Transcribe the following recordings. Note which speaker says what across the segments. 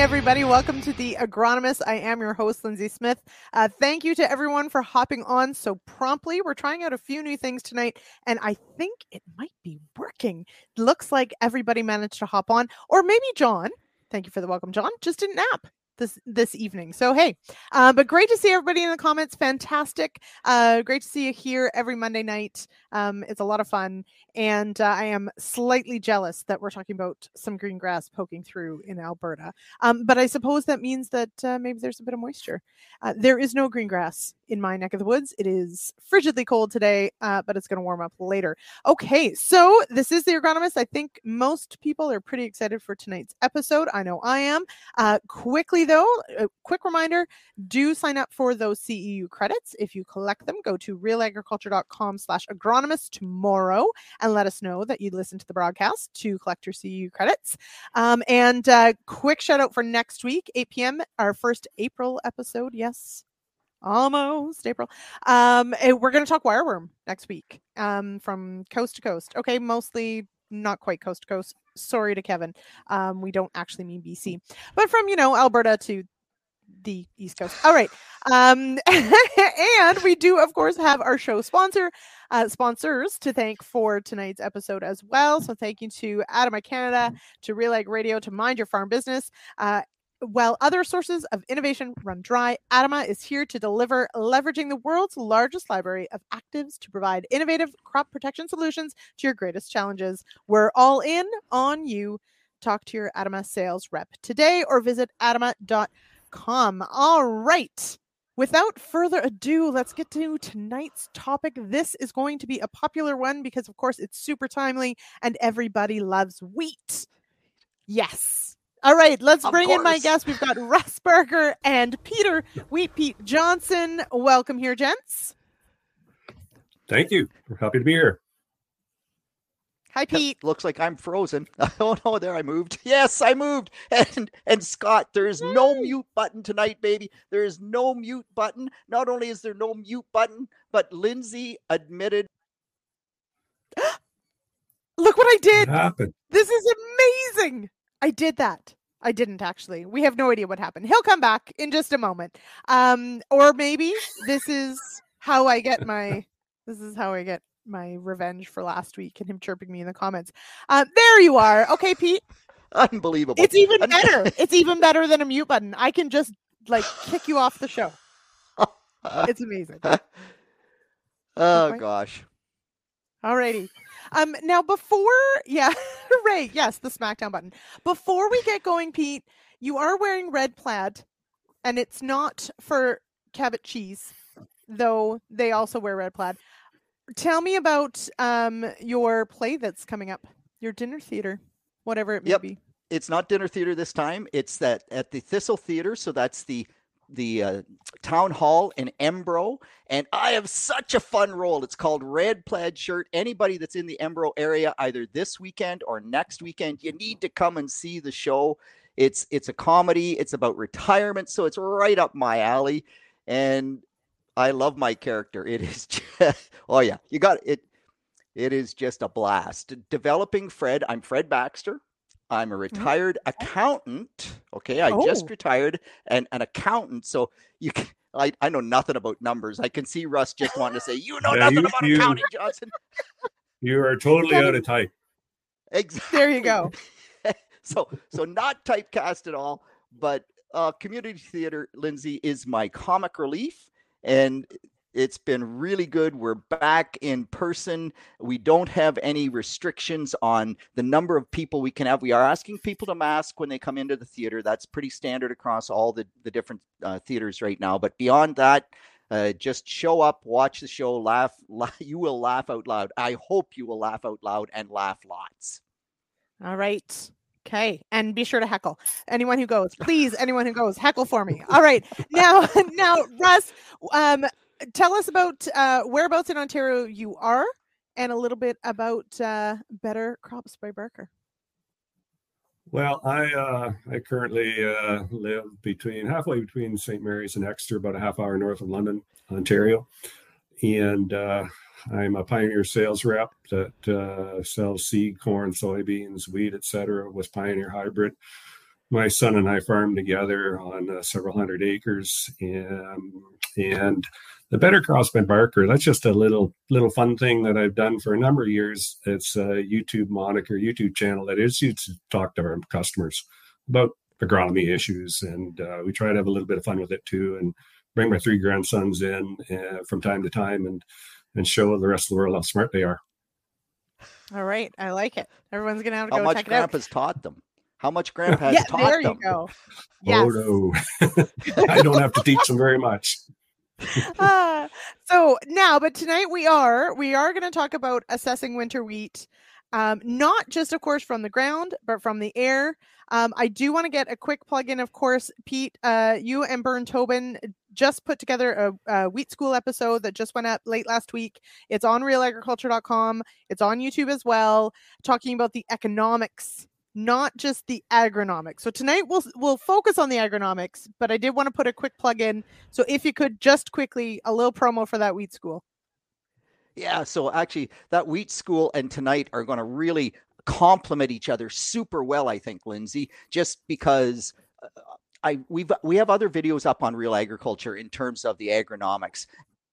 Speaker 1: everybody. Welcome to the Agronomist. I am your host, Lyndsey Smith. Uh, thank you to everyone for hopping on so promptly. We're trying out a few new things tonight, and I think it might be working. Looks like everybody managed to hop on, or maybe John. Thank you for the welcome, John. Just didn't nap this this evening. So hey, uh, but great to see everybody in the comments. Fantastic. Uh, great to see you here every Monday night. Um, it's a lot of fun, and uh, I am slightly jealous that we're talking about some green grass poking through in Alberta. Um, but I suppose that means that uh, maybe there's a bit of moisture. Uh, there is no green grass in my neck of the woods. It is frigidly cold today, uh, but it's going to warm up later. Okay, so this is the agronomist. I think most people are pretty excited for tonight's episode. I know I am. Uh, quickly though, a quick reminder: do sign up for those CEU credits. If you collect them, go to realagriculture.com/agronomist tomorrow and let us know that you listened to the broadcast to collect your CEU credits. Um, and uh, quick shout out for next week, 8 p.m. Our first April episode. Yes, almost April. Um, we're going to talk wireworm next week um, from coast to coast. Okay, mostly not quite coast to coast. Sorry to Kevin. Um, we don't actually mean BC, but from, you know, Alberta to the East Coast. All right. Um, and we do, of course, have our show sponsor, uh, sponsors to thank for tonight's episode as well. So thank you to Adama Canada, to Real Ag Radio, to Mind Your Farm Business, uh, while other sources of innovation run dry, Adama is here to deliver, leveraging the world's largest library of actives to provide innovative crop protection solutions to your greatest challenges. We're all in on you. Talk to your Adama sales rep today or visit adama.com. All right. Without further ado, let's get to tonight's topic. This is going to be a popular one because, of course, it's super timely and everybody loves wheat. Yes all right, let's of bring course. in my guests. We've got Russ Barker and Peter Wheat Pete Johnson. Welcome here, gents.
Speaker 2: Thank you. We're happy to be here.
Speaker 1: Hi, Pete.
Speaker 3: It looks like I'm frozen. Oh no, there I moved. Yes, I moved. And and Scott, there is no mute button tonight, baby. There is no mute button. Not only is there no mute button, but Lyndsey admitted.
Speaker 1: Look what I did. What happened? This is amazing. I did that. I didn't actually. We have no idea what happened. He'll come back in just a moment. Um, or maybe this is how I get my this is how I get my revenge for last week and him chirping me in the comments. Uh, there you are. Okay, Pete.
Speaker 3: Unbelievable.
Speaker 1: It's even better. it's even better than a mute button. I can just like kick you off the show. It's amazing.
Speaker 3: oh gosh.
Speaker 1: Alrighty. Um, now before, yeah, right, yes, the SmackDown button. Before we get going, Pete, you are wearing red plaid, and it's not for Cabot cheese, though they also wear red plaid. Tell me about um your play that's coming up, your dinner theater, whatever it may
Speaker 3: yep.
Speaker 1: be.
Speaker 3: It's not dinner theater this time. It's that at the Thistle Theater, so that's the the uh, town hall in Embro, and I have such a fun role. It's called Red Plaid Shirt. Anybody that's in the Embro area, either this weekend or next weekend, you need to come and see the show. It's it's a comedy. It's about retirement, so it's right up my alley, and I love my character. It is, just, oh yeah, you got it. It is just a blast. Developing Fred. I'm Fred Baxter. I'm a mm-hmm. retired accountant. Okay, I oh. just retired and an accountant. So you can, I, I know nothing about numbers. I can see Russ just wanting to say, you know yeah, nothing you, about you, accounting, Johnson.
Speaker 2: you are totally out of type.
Speaker 3: Exactly.
Speaker 1: There you go.
Speaker 3: so so not typecast at all, but uh, community theater, Lyndsey, is my comic relief. And it's been really good. We're back in person. We don't have any restrictions on the number of people we can have. We are asking people to mask when they come into the theater. That's pretty standard across all the, the different uh, theaters right now. But beyond that, uh, just show up, watch the show, laugh, laugh. You will laugh out loud. I hope you will laugh out loud and laugh lots.
Speaker 1: All right. Okay, and be sure to heckle anyone who goes. Please, anyone who goes, heckle for me. All right, now, now, Russ, um, tell us about uh, whereabouts in Ontario you are and a little bit about uh, Better Crops by Barker.
Speaker 2: Well, I uh, I currently uh, live between halfway between St. Marys and Exeter, about a half hour north of London, Ontario, and uh, I'm a Pioneer sales rep that uh, sells seed, corn, soybeans, wheat, etc. with Pioneer Hybrid. my son and I farm together on uh, several hundred acres, and and the Better Crops by Barker. That's just a little little fun thing that I've done for a number of years. It's a YouTube moniker, YouTube channel that is used to talk to our customers about agronomy issues, and uh, we try to have a little bit of fun with it too, and bring my three grandsons in uh, from time to time, and and show the rest of the world how smart they are.
Speaker 1: All right, I like it. Everyone's gonna have to
Speaker 3: how
Speaker 1: go
Speaker 3: much
Speaker 1: check
Speaker 3: Grandpa's
Speaker 1: it out.
Speaker 3: taught them. How much Grandpa has
Speaker 1: yeah,
Speaker 3: taught
Speaker 1: there
Speaker 3: them.
Speaker 1: you go. Yes.
Speaker 2: Oh no, I don't have to teach them very much.
Speaker 1: Ah, so now, but tonight we are we are going to talk about assessing winter wheat, um, not just of course from the ground, but from the air. Um, I do want to get a quick plug in, of course, Pete. Uh, you and Bern Tobin just put together a, a wheat school episode that just went up late last week. It's on realagriculture.com. It's on YouTube as well, talking about the economics not just the agronomics. So tonight we'll we'll focus on the agronomics, but I did want to put a quick plug in. So if you could just quickly a little promo for that wheat school.
Speaker 3: Yeah, so actually that wheat school and tonight are going to really complement each other super well, I think, Lyndsey, just because uh, I we've we have other videos up on real agriculture in terms of the agronomics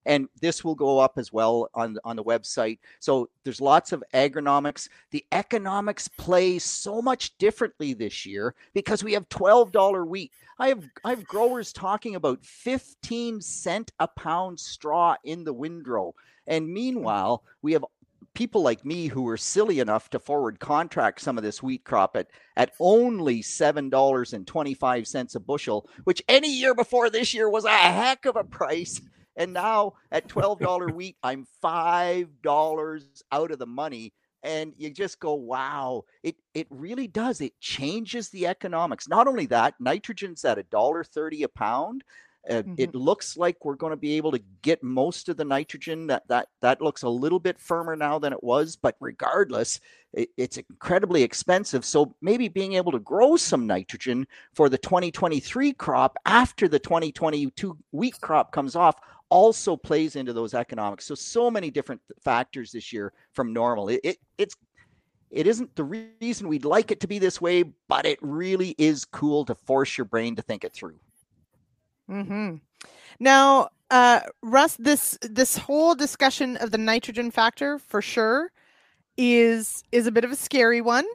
Speaker 3: and this will go up as well on on the website. So there's lots of agronomics. The economics play so much differently this year because we have $12 wheat i have i have growers talking about 15 cent a pound straw in the windrow and hmm. meanwhile we have people like me who are silly enough to forward contract some of this wheat crop at, at only $7.25 a bushel, which any year before this year was a heck of a price. And now at $12 wheat, I'm $5 out of the money. And you just go, wow, it, it really does. It changes the economics. Not only that, nitrogen's at $1.30 a pound. Uh, mm-hmm. It looks like we're going to be able to get most of the nitrogen. That that that looks a little bit firmer now than it was, but regardless, it, it's incredibly expensive. So maybe being able to grow some nitrogen for the 2023 crop after the 2022 wheat crop comes off also plays into those economics. So so many different factors this year from normal. It, it it's it isn't the reason we'd like it to be this way, but it really is cool to force your brain to think it through.
Speaker 1: Mm-hmm. Now, uh, Russ, this this whole discussion of the nitrogen factor for sure is is a bit of a scary one,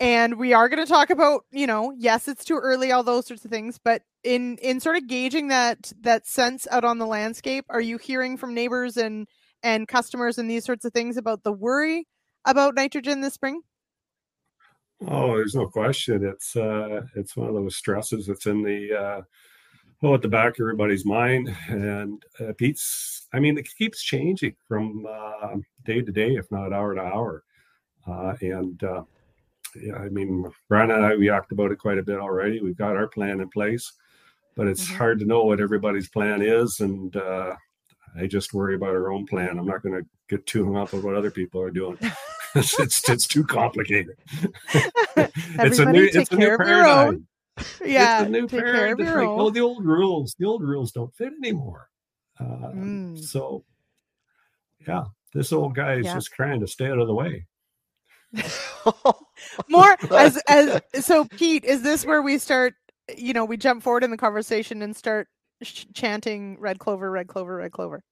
Speaker 1: and we are going to talk about you know yes it's too early all those sorts of things, but in in sort of gauging that that sense out on the landscape, are you hearing from neighbors and and customers and these sorts of things about the worry about nitrogen this spring?
Speaker 2: Oh, there's no question. It's uh, it's one of those stresses that's in the uh, well at the back of everybody's mind and uh, pete's i mean it keeps changing from uh, day to day if not hour to hour uh, and uh, i mean brian and i we talked about it quite a bit already we've got our plan in place but it's mm-hmm. hard to know what everybody's plan is and uh, i just worry about our own plan i'm not going to get too hung up on what other people are doing it's, it's, too complicated
Speaker 1: it's a new it's a new paradigm yeah,
Speaker 2: it's the new. It's like, oh, the old rules. The old rules don't fit anymore. Uh, mm. So, yeah, this old guy is yeah. just trying to stay out of the way.
Speaker 1: More as as so, Pete. Is this where we start? You know, we jump forward in the conversation and start sh- chanting "Red Clover, Red Clover, Red Clover."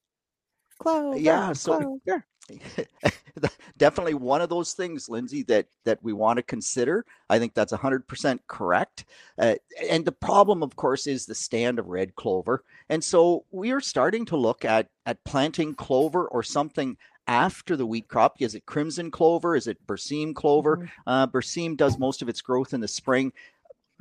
Speaker 1: Clover.
Speaker 3: Yeah. So. Clover. definitely one of those things lyndsey that that we want to consider. I think that's 100% correct. Uh, and the problem of course is the stand of red clover. And so we are starting to look at at planting clover or something after the wheat crop. Is it crimson clover? Is it berseem clover? Mm-hmm. uh, berseem does most of its growth in the spring.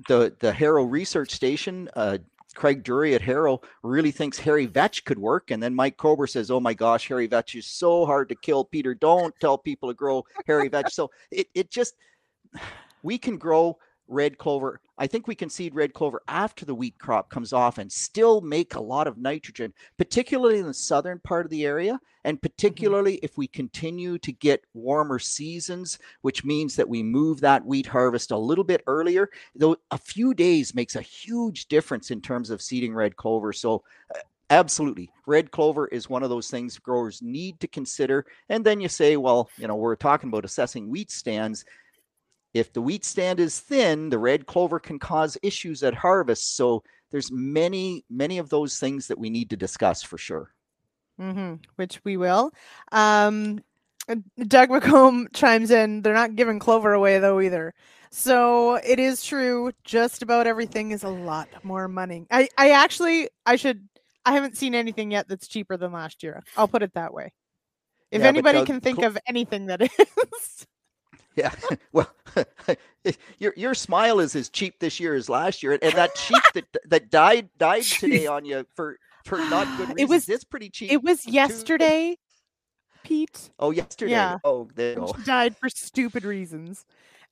Speaker 3: The the Harrow Research Station uh, Craig Drury at Harrow really thinks hairy vetch could work. And then Mike Cowbrough says, Oh my gosh, hairy vetch is so hard to kill. Peter, don't tell people to grow hairy vetch. So it, it just, we can grow red clover. I think we can seed red clover after the wheat crop comes off and still make a lot of nitrogen, particularly in the southern part of the area. And mm-hmm. particularly mm-hmm. if we continue to get warmer seasons, which means that we move that wheat harvest a little bit earlier, though a few days makes a huge difference in terms of seeding red clover. So, uh, absolutely red clover is one of those things growers need to consider and then you say well you know we're talking about assessing wheat stands If the wheat stand is thin, the red clover can cause issues at harvest. So there's many, many of those things that we need to discuss for sure.
Speaker 1: Mm-hmm, which we will. Um, Doug McComb chimes in. They're not giving clover away though either. So it is true. Just about everything is a lot more money. I, I actually, I should. I haven't seen anything yet that's cheaper than last year. I'll put it that way. If
Speaker 3: Yeah,
Speaker 1: anybody
Speaker 3: Doug,
Speaker 1: can think
Speaker 3: cl-
Speaker 1: of anything that is,
Speaker 3: Yeah. Well, your your smile is as cheap this year as last year, and that sheep that that died died today on you for for not good reasons.
Speaker 1: It was-
Speaker 3: it's pretty cheap.
Speaker 1: it was yesterday, Pete.
Speaker 3: oh, yesterday.
Speaker 1: yeah.
Speaker 3: Oh, there you go.
Speaker 1: she died for stupid reasons.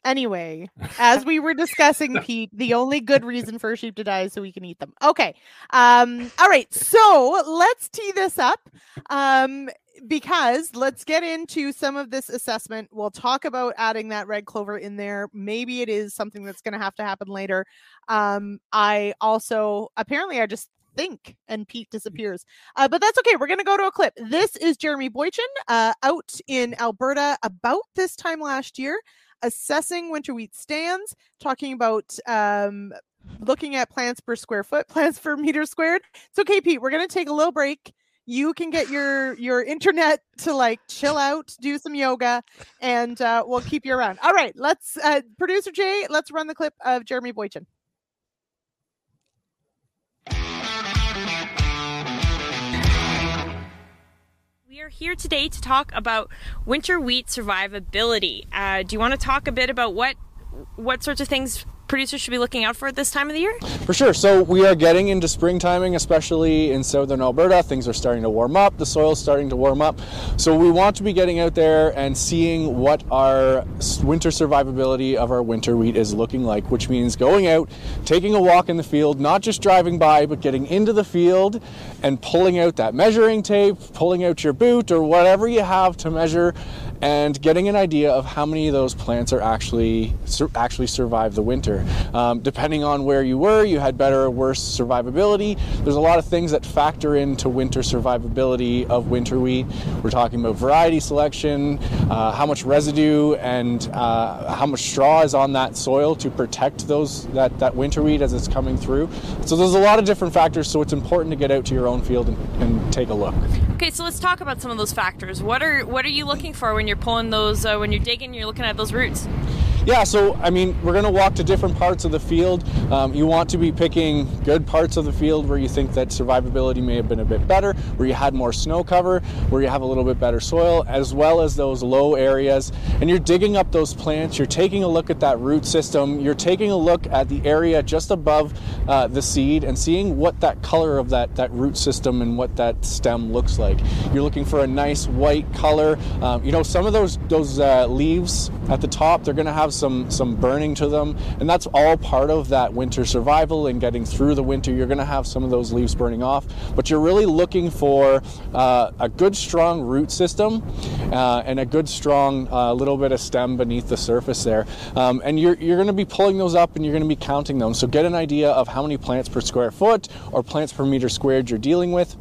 Speaker 1: Anyway, as we were discussing, Pete, the only good reason for a sheep to die is so we can eat them. Okay. Um, all right. So let's tee this up. Um, because let's get into some of this assessment. We'll talk about adding that red clover in there. Maybe it is something that's going to have to happen later. Um, I also apparently I just think and Pete disappears. Uh, but that's okay. We're going to go to a clip. This is Jeremy Boychyn uh, out in Alberta about this time last year, assessing winter wheat stands, talking about um, looking at plants per square foot, plants per meter squared. It's okay, Pete. We're going to take a little break. You can get your your internet to like chill out, do some yoga, and uh, we'll keep you around. All right, let's uh, producer Jay. Let's run the clip of Jeremy Boychyn.
Speaker 4: We are here today to talk about winter wheat survivability. Uh, do you want to talk a bit about what what sorts of things producers should be looking out for at this time of the year?
Speaker 5: For sure. So we are getting into spring timing, especially in southern Alberta. Things are starting to warm up. The soil's starting to warm up. So we want to be getting out there and seeing what our winter survivability of our winter wheat is looking like, which means going out, taking a walk in the field, not just driving by, but getting into the field and pulling out that measuring tape, pulling out your boot or whatever you have to measure and getting an idea of how many of those plants are actually sur- actually survive the winter. Um, depending on where you were, you had better or worse survivability. There's a lot of things that factor into winter survivability of winter wheat. We're talking about variety selection, uh, how much residue and uh, how much straw is on that soil to protect those that, that winter wheat as it's coming through. So there's a lot of different factors. So it's important to get out to your own field and, and take a look.
Speaker 4: Okay, so let's talk about some of those factors. What are what are you looking for when you're pulling those uh, when you're digging? You're looking at those roots.
Speaker 5: Yeah, so I mean, we're going to walk to different parts of the field. Um, you want to be picking good parts of the field where you think that survivability may have been a bit better, where you had more snow cover, where you have a little bit better soil, as well as those low areas. And you're digging up those plants, you're taking a look at that root system, you're taking a look at the area just above uh, the seed and seeing what that color of that, that root system and what that stem looks like. You're looking for a nice white color. Um, you know, some of those, those uh, leaves at the top, they're going to have some some burning to them, and that's all part of that winter survival and getting through the winter. You're going to have some of those leaves burning off, but you're really looking for uh, a good strong root system uh, and a good strong uh, little bit of stem beneath the surface there. Um, and you're you're going to be pulling those up and you're going to be counting them. So get an idea of how many plants per square foot or plants per meter squared you're dealing with.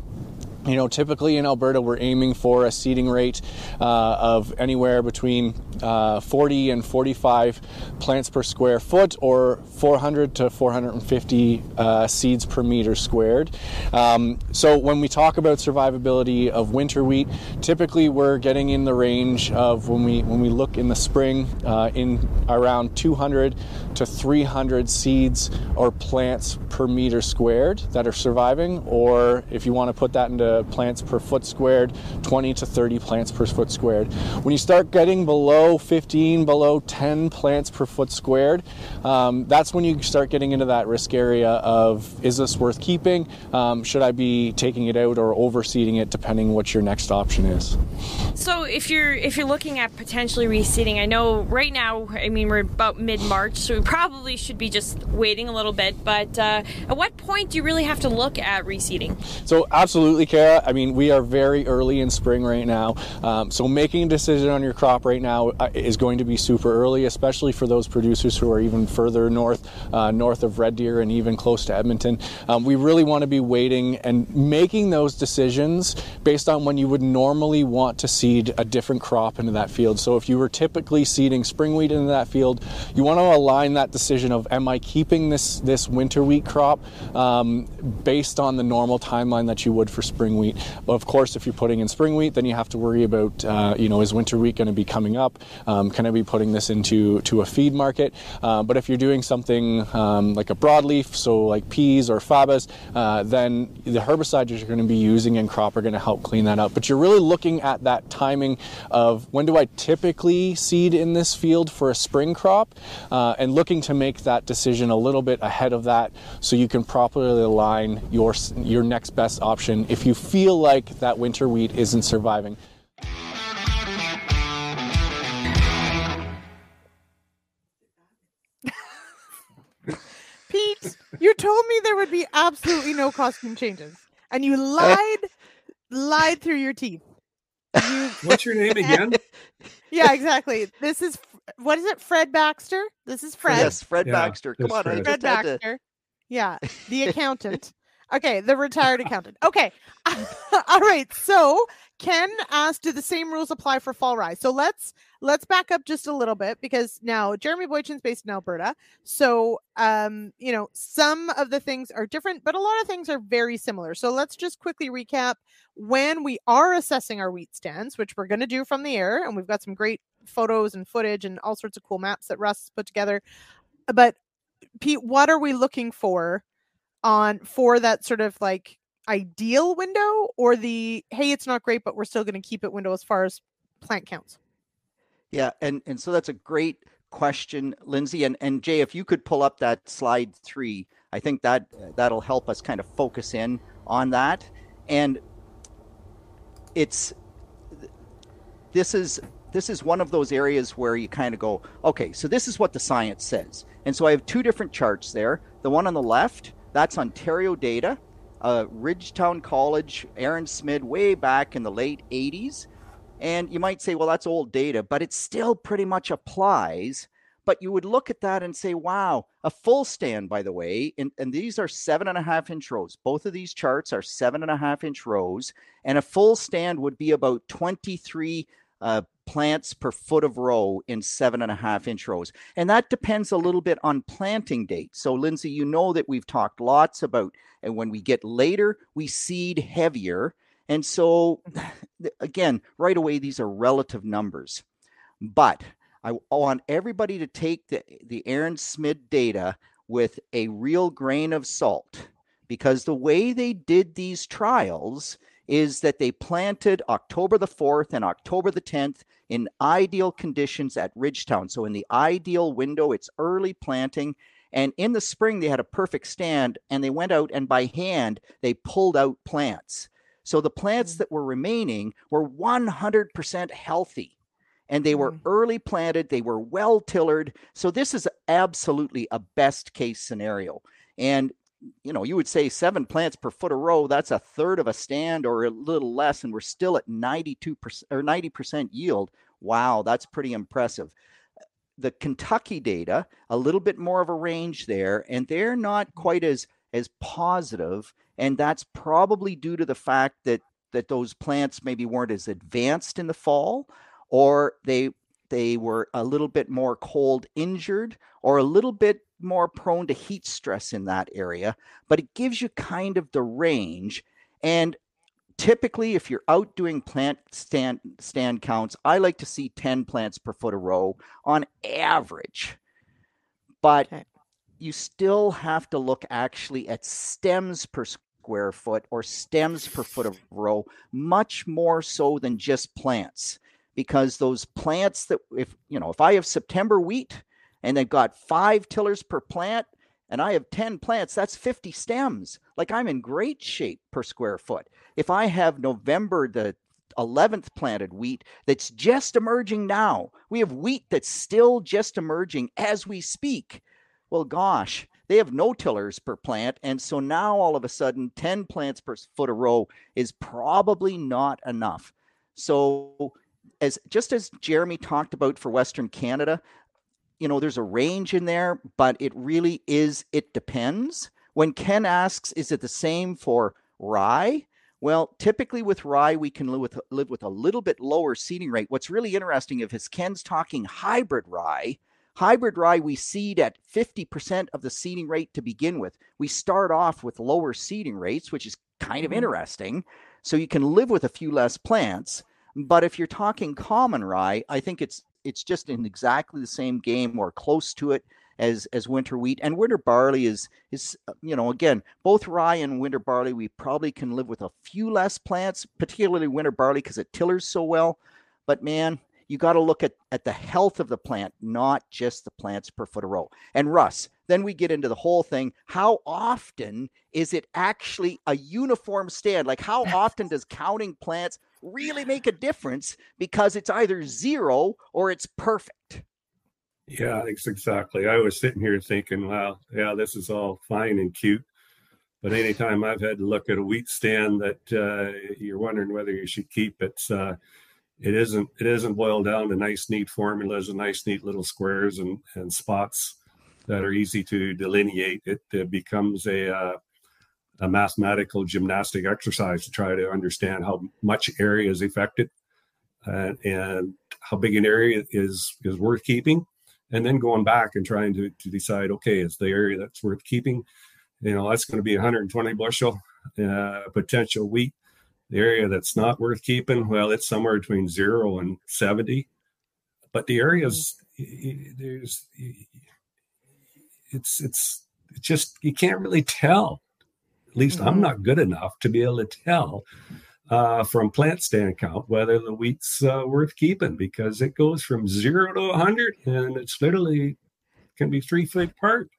Speaker 5: You know, typically in Alberta, we're aiming for a seeding rate uh, of anywhere between uh, 40 and 45 plants per square foot, or 400 to 450 uh, seeds per meter squared. Um, so, when we talk about survivability of winter wheat, typically we're getting in the range of when we when we look in the spring uh, in around 200 to 300 seeds or plants per meter squared that are surviving, or if you want to put that into plants per foot squared, 20 to 30 plants per foot squared. When you start getting below 15, below 10 plants per foot squared, um, that's when you start getting into that risk area of is this worth keeping? Um, should I be taking it out or overseeding it, depending what your next option is?
Speaker 4: So if you're if you're looking at potentially reseeding, I know right now, I mean we're about mid March, so we probably should be just waiting a little bit. But uh, at what point do you really have to look at reseeding?
Speaker 5: So absolutely, Kara. I mean, we are very early in spring right now. Um, so making a decision on your crop right now is going to be super early, especially for those producers who are even further north, uh, north of Red Deer and even close to Edmonton. Um, we really want to be waiting and making those decisions based on when you would normally want to seed a different crop into that field. So if you were typically seeding spring wheat into that field, you want to align that decision of am I keeping this this winter wheat crop um, based on the normal timeline that you would for spring wheat. Of course, if you're putting in spring wheat, then you have to worry about uh, you know is winter wheat going to be coming up? Um, can I be putting this into to a feed market? Uh, but if you're doing something um, like a broadleaf, so like peas or fabas, uh, then the herbicides you're going to be using in crop are going to help clean that up. But you're really looking at that timing of when do I typically seed in this field for a spring crop, uh, and looking to make that decision a little bit ahead of that, so you can properly align your your next best option if you feel like that winter wheat isn't surviving.
Speaker 1: Pete, you told me there would be absolutely no costume changes, and you lied, lied through your teeth. You,
Speaker 2: What's your name again?
Speaker 1: yeah, exactly. This is what is it? Fred Baxter. This is Fred.
Speaker 3: Yes, Fred
Speaker 2: Yeah,
Speaker 3: Baxter. Come on,
Speaker 2: Fred.
Speaker 1: Fred
Speaker 3: just had to-
Speaker 1: Baxter. Yeah, the accountant. okay, the retired accountant. Okay. All right. So Ken asked, do the same rules apply for fall rye? So let's let's back up just a little bit because now Jeremy Boychyn's based in Alberta. So um, you know, some of the things are different, but a lot of things are very similar. So let's just quickly recap when we are assessing our wheat stands, which we're going to do from the air, and we've got some great photos and footage and all sorts of cool maps that Russ put together. But Pete, what are we looking for on for that sort of like ideal window or the hey, it's not great, but we're still going to keep it window as far as plant counts?
Speaker 3: Yeah, and and so that's a great question, Lyndsey. And and Jay, if you could pull up that slide three, I think that that'll help us kind of focus in on that. And it's this is this is one of those areas where you kind of go, okay, so this is what the science says. And so I have two different charts there. The one on the left, that's Ontario data, uh, Ridgetown College, Aaron Smith, way back in the late 80s. And you might say, well, that's old data, but it still pretty much applies. But you would look at that and say, wow, a full stand, by the way, and, and these are seven and a half inch rows. Both of these charts are seven and a half inch rows, and a full stand would be about 23 uh, plants per foot of row in seven and a half inch rows. And that depends a little bit on planting date. So, Lyndsey, you know that we've talked lots about, and when we get later, we seed heavier. And so, again, right away, these are relative numbers. But I want everybody to take the, the Aaron Smith data with a real grain of salt because the way they did these trials is that they planted October the 4th and October the 10th in ideal conditions at Ridgetown. So, in the ideal window, it's early planting. And in the spring, they had a perfect stand and they went out and by hand, they pulled out plants. So, the plants that were remaining were 100% healthy and they were
Speaker 1: Mm.
Speaker 3: early planted, they were well tillered. So, this is absolutely a best case scenario. And you know, you would say seven plants per foot a row, that's a third of a stand or a little less, and we're still at 92% or 90% yield. Wow, that's pretty impressive. The Kentucky data, a little bit more of a range there, and they're not quite as as positive, and that's probably due to the fact that that those plants maybe weren't as advanced in the fall, or they they were a little bit more cold injured or a little bit more prone to heat stress in that area, but it gives you kind of the range. And typically, if you're out doing plant stand stand counts, I like to see 10 plants per foot a row on average. But
Speaker 1: Okay.
Speaker 3: you still have to look actually at stems per square foot or stems per foot of row, much more so than just plants. Because those plants that if you know, if I have September wheat and they've got five tillers per plant and I have 10 plants, that's 50 stems. Like I'm in great shape per square foot. If I have November the 11th planted wheat that's just emerging now, we have wheat that's still just emerging as we speak. Well, gosh, they have no tillers per plant. And so now all of a sudden, 10 plants per foot a row is probably not enough. So as just as Jeremy talked about for Western Canada, you know, there's a range in there, but it really is, it depends. When Ken asks, is it the same for rye? Well, typically with rye, we can live with, live with a little bit lower seeding rate. What's really interesting if his Ken's talking hybrid rye, hybrid rye we seed at 50% of the seeding rate to begin with. We start off with lower seeding rates, which is kind of mm-hmm. interesting. So you can live with a few less plants. But if you're talking common rye, I think it's it's just in exactly the same game or close to it as as winter wheat. And winter barley is is uh, you know again both rye and winter barley we probably can live with a few less plants particularly winter barley because it tillers so well. But man you got to look at at the health of the plant not just the plants per foot of row. And russ then we get into the whole thing how often is it actually a uniform stand? Like how often does counting plants really make a difference because it's either zero or it's perfect
Speaker 2: yeah, exactly. I was sitting here thinking, well, yeah, this is all fine and cute. But anytime I've had to look at a wheat stand that uh, you're wondering whether you should keep, it's uh, it isn't it isn't boiled down to nice, neat formulas and nice, neat little squares and, and spots that are easy to delineate. It, it becomes a uh, a mathematical gymnastic exercise to try to understand how much area is affected uh, and how big an area is is worth keeping and then going back and trying to, to decide okay is the area that's worth keeping you know that's going to be 120 bushel uh, potential wheat. The area that's not worth keeping well it's somewhere between zero and 70 but the areas there's it's it's just you can't really tell least mm-hmm. i'm not good enough to be able to tell uh, from plant stand count whether the wheat's uh, worth keeping because it goes from zero to 100 and it's literally can be three feet apart.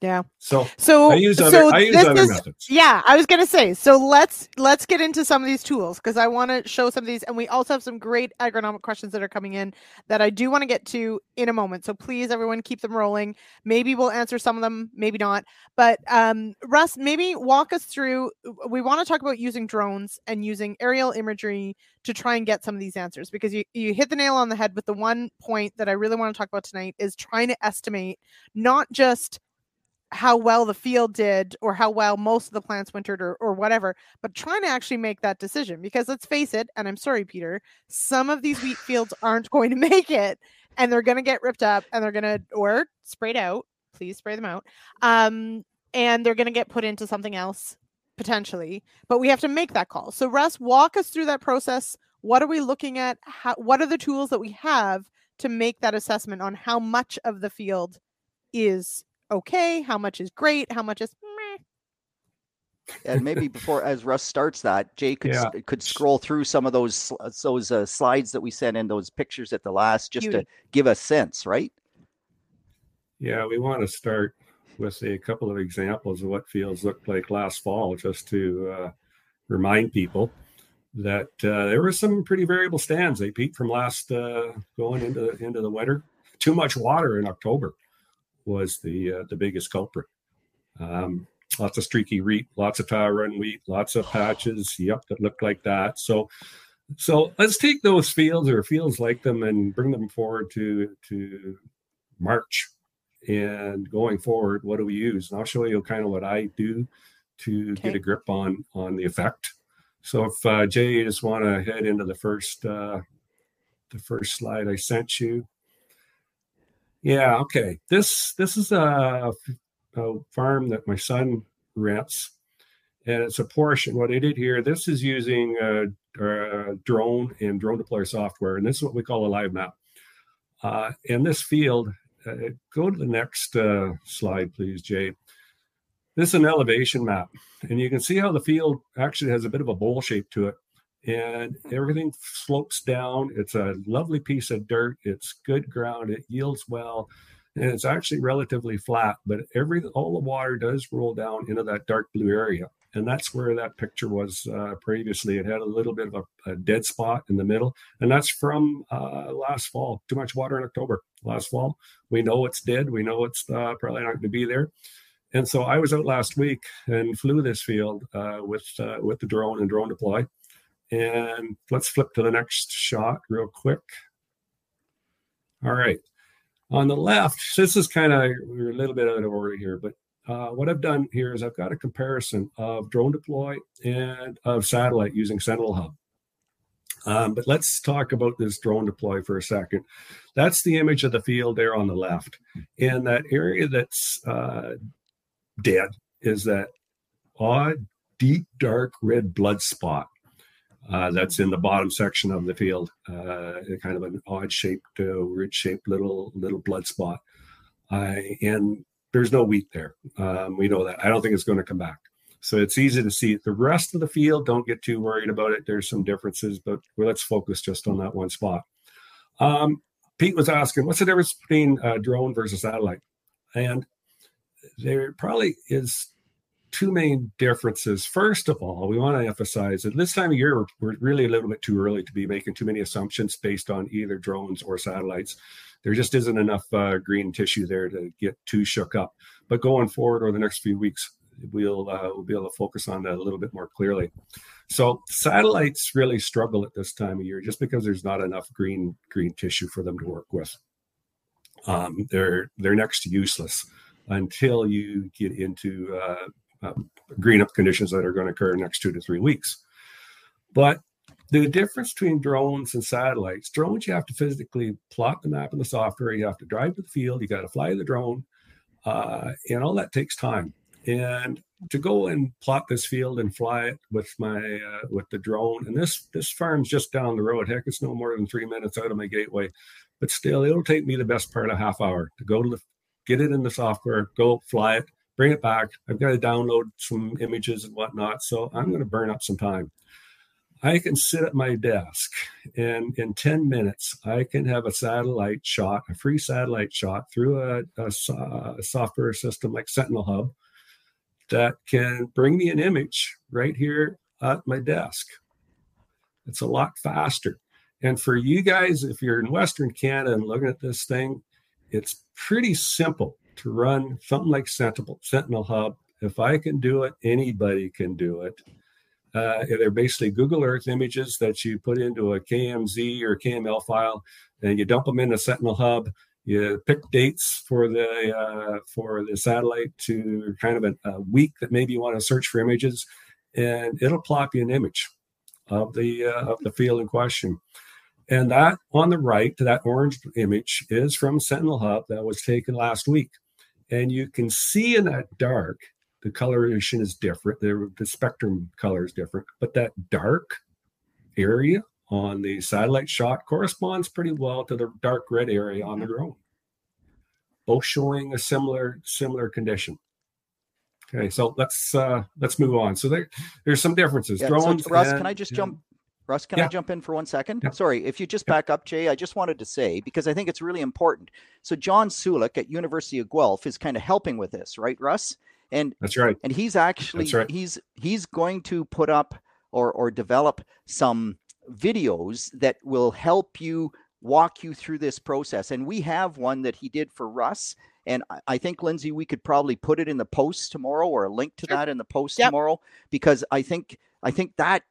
Speaker 1: Yeah.
Speaker 2: So
Speaker 1: so
Speaker 2: I use other,
Speaker 1: so
Speaker 2: I use other
Speaker 1: is,
Speaker 2: methods.
Speaker 1: Yeah, I was gonna say. So let's let's get into some of these tools because I want to show some of these, and we also have some great agronomic questions that are coming in that I do want to get to in a moment. So please, everyone, keep them rolling. Maybe we'll answer some of them, maybe not. But um, Russ, maybe walk us through. We want to talk about using drones and using aerial imagery to try and get some of these answers because you you hit the nail on the head with the one point that I really want to talk about tonight is trying to estimate not just how well the field did or how well most of the plants wintered or, or whatever, but trying to actually make that decision because let's face it, and I'm sorry, Peter, some of these wheat fields aren't going to make it and they're going to get ripped up and they're going to, or sprayed out. Please spray them out. Um, and they're going to get put into something else potentially, but we have to make that call. So, Russ, walk us through that process. What are we looking at? How, what are the tools that we have to make that assessment on how much of the field is okay, how much is great, how much is meh.
Speaker 3: And maybe before as Russ starts that, Jay could yeah. could scroll through some of those those uh, slides that we sent in, those pictures at the last, just Beauty. to give a sense, right?
Speaker 2: Yeah, we want to start with a couple of examples of what fields looked like last fall, just to uh, remind people that uh, there were some pretty variable stands. They peaked from last uh, going into into the winter. Too much water in October was the uh, the biggest culprit. Um, lots of streaky wheat, lots of tire run wheat, lots of patches. Yep, that looked like that. So, so let's take those fields or fields like them and bring them forward to to March. And going forward, what do we use? And I'll show you kind of what I do to okay. get a grip on on the effect. So if uh, Jay, you just want to head into the first uh, the first slide I sent you. Yeah, okay. This this is a, a farm that my son rents, and it's a portion. What I did here, this is using a, a drone and drone deployer software, and this is what we call a live map. Uh, in this field, uh, go to the next uh, slide, please, Jay. This is an elevation map, and you can see how the field actually has a bit of a bowl shape to it and everything slopes down. It's a lovely piece of dirt. It's good ground. It yields well, and it's actually relatively flat. But every all the water does roll down into that dark blue area, and that's where that picture was uh, previously. It had a little bit of a, a, dead spot in the middle, and that's from uh, last fall. Too much water in October last fall. We know it's dead. We know it's uh, probably not going to be there. And so I was out last week and flew this field uh, with uh, with the drone and DroneDeploy And let's flip to the next shot real quick. All right. On the left, this is kind of a little bit out of order here, but uh, what I've done here is I've got a comparison of DroneDeploy and of satellite using Sentinel Hub. Um, but let's talk about this DroneDeploy for a second. That's the image of the field there on the left. And that area that's uh, dead is that odd, deep, dark red blood spot uh, that's in the bottom section of the field, uh, kind of an odd shaped, uh, weird shaped little little blood spot. and there's no wheat there. Um, we know that. I don't think it's going to come back. So it's easy to see. The rest of the field, don't get too worried about it. There's some differences, but let's focus just on that one spot. Um, Pete was asking, what's the difference between uh, drone versus satellite? And there probably is two main differences. First of all, we want to emphasize that this time of year, we're, really a little bit too early to be making too many assumptions based on either drones or satellites. There just isn't enough uh, green tissue there to get too shook up. But going forward over the next few weeks, we'll uh, we'll be able to focus on that a little bit more clearly. So satellites really struggle at this time of year just because there's not enough green green tissue for them to work with. Um, they're they're next to useless until you get into uh, um, green up conditions that are going to occur next two to three weeks. But the difference between drones and satellites, drones you have to physically plot the map in the software. You have to drive to the field. You got to fly the drone, uh, and all that takes time and to go and plot this field and fly it with my uh, with the drone and this this farm's just down the road heck it's no more than three minutes out of my gateway but still it'll take me the best part of half hour to go to the get it in the software go fly it bring it back i've got to download some images and whatnot so i'm going to burn up some time i can sit at my desk and in 10 minutes i can have a satellite shot a free satellite shot through a, a, a software system like sentinel hub that can bring me an image right here at my desk. It's a lot faster. And for you guys, if you're in Western Canada and looking at this thing, it's pretty simple to run something like Sentinel, Sentinel Hub. If I can do it, anybody can do it. Uh, they're basically Google Earth images that you put into a KMZ or KML file, and you dump them into Sentinel Hub you pick dates for the uh, for the satellite to kind of a, a, week that maybe you want to search for images, and it'll plop you an image of the uh, of the field in question. And that on the right, that orange image is from Sentinel Hub that was taken last week, and you can see in that dark the coloration is different. The, the spectrum color is different, but that dark area on the satellite shot corresponds pretty well to the dark red area on the drone, both showing a similar similar condition. Okay, so let's uh let's move on. So there there's some differences.
Speaker 3: Yeah, Drones. So Russ, and, can I just and, jump? Russ, can yeah. I jump in for one second? Yeah. Sorry, if you just back up, Jay, I just wanted to say because I think it's really important. So John Sulik at University of Guelph is kind of helping with this, right, Russ? And
Speaker 2: that's right.
Speaker 3: And he's actually right. he's he's going to put up or or develop some videos that will help you walk you through this process. And we have one that he did for Russ. And I think, Lyndsey, we could probably put it in the post tomorrow or a link to sure. that in the post yep. tomorrow because I think I think that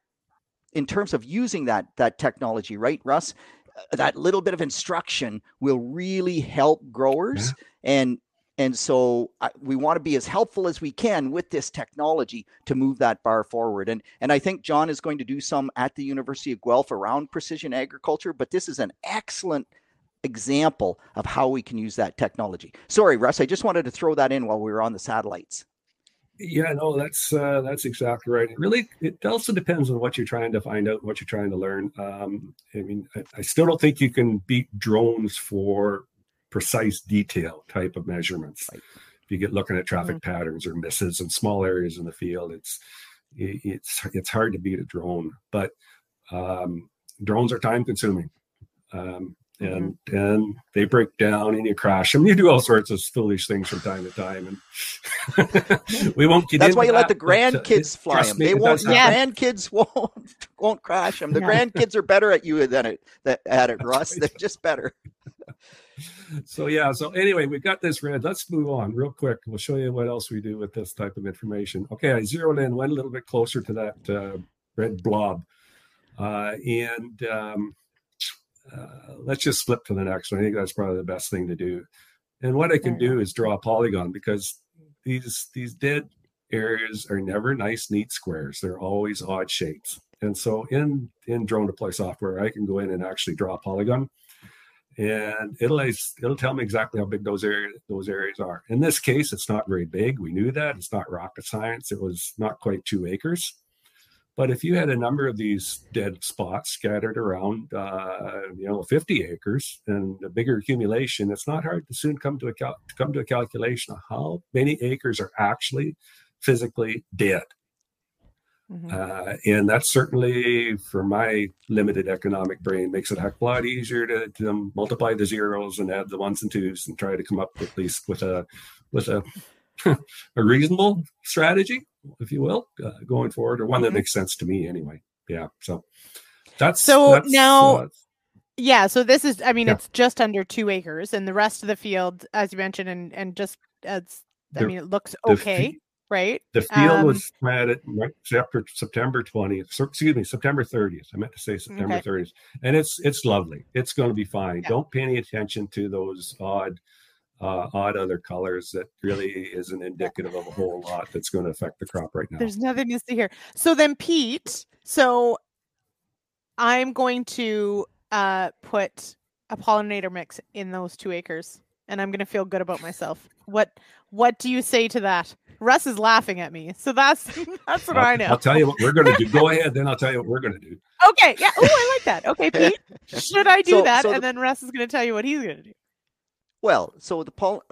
Speaker 3: in terms of using that that technology, right, Russ? Uh, that little bit of instruction will really help growers yeah. and and so uh, we want to be as helpful as we can with this technology to move that bar forward. And, and I think John is going to do some at the University of Guelph around precision agriculture, but this is an excellent example of how we can use that technology. Sorry, Russ, I just wanted to throw that in while we were on the satellites.
Speaker 2: Yeah, no, that's uh, that's exactly right. It really, it also depends on what you're trying to find out, what you're trying to learn. Um, I mean, I, I still don't think you can beat drones for precise detail type of measurements. Right. If you get looking at traffic mm-hmm. patterns or misses in small areas in the field, it's it's it's hard to beat a drone. But um, drones are time consuming. Um, and mm-hmm. and they break down and you crash them. You do all sorts of foolish things from time to time, and we won't get.
Speaker 3: That's why you that, let the grandkids fly them. Me, they won't. The grandkids won't won't crash them. The yeah. grandkids are better at you than it at it, Russ. They're just better
Speaker 2: so yeah so anyway we got this red let's move on real quick we'll show you what else we do with this type of information okay i zeroed in went a little bit closer to that uh, red blob Uh, and um, uh, let's just flip to the next one. I think that's probably the best thing to do. And what I can do is draw a polygon because these these dead areas are never nice, neat squares. They're always odd shapes. And so in in DroneDeploy software, I can go in and actually draw a polygon, and it'll it'll tell me exactly how big those areas those areas are. In this case, it's not very big. We knew that. It's not rocket science. It was not quite two acres. But if you had a number of these dead spots scattered around, uh, you know, 50 acres and a bigger accumulation, it's not hard to soon come to a cal- to come to a calculation of how many acres are actually physically dead. Mm-hmm. Uh, and that certainly, for my limited economic brain, makes it a heck of a lot easier to, to multiply the zeros and add the ones and twos and try to come up at least with a with a a reasonable strategy if you will, uh, going forward, or one that mm-hmm. makes sense to me anyway. Yeah. So that's
Speaker 1: so
Speaker 2: that's,
Speaker 1: now. Uh, yeah, so this is I mean yeah. it's just under 2 acres and the rest of the field as you mentioned and and just as I the, mean it looks okay, the, right?
Speaker 2: The field um, was planted right after September 20th. So, excuse me, September 30th. I meant to say September okay. 30th. And it's it's lovely. It's going to be fine. Yeah. Don't pay any attention to those odd uh, odd other colors that really isn't indicative of a whole lot that's going to affect the crop right now.
Speaker 1: There's nothing to see here. So then, Pete, so I'm going to uh, put a pollinator mix in those two acres, and I'm going to feel good about myself. What What do you say to that? Russ is laughing at me, so that's that's what
Speaker 2: I'll,
Speaker 1: I know.
Speaker 2: I'll tell you what we're going to do. Go ahead, then I'll tell you what we're going to do.
Speaker 1: Okay, yeah. Oh, I like that. Okay, Pete, should I do so, that? So and the... then Russ is going to tell you what he's going to do.
Speaker 3: Well, so the poll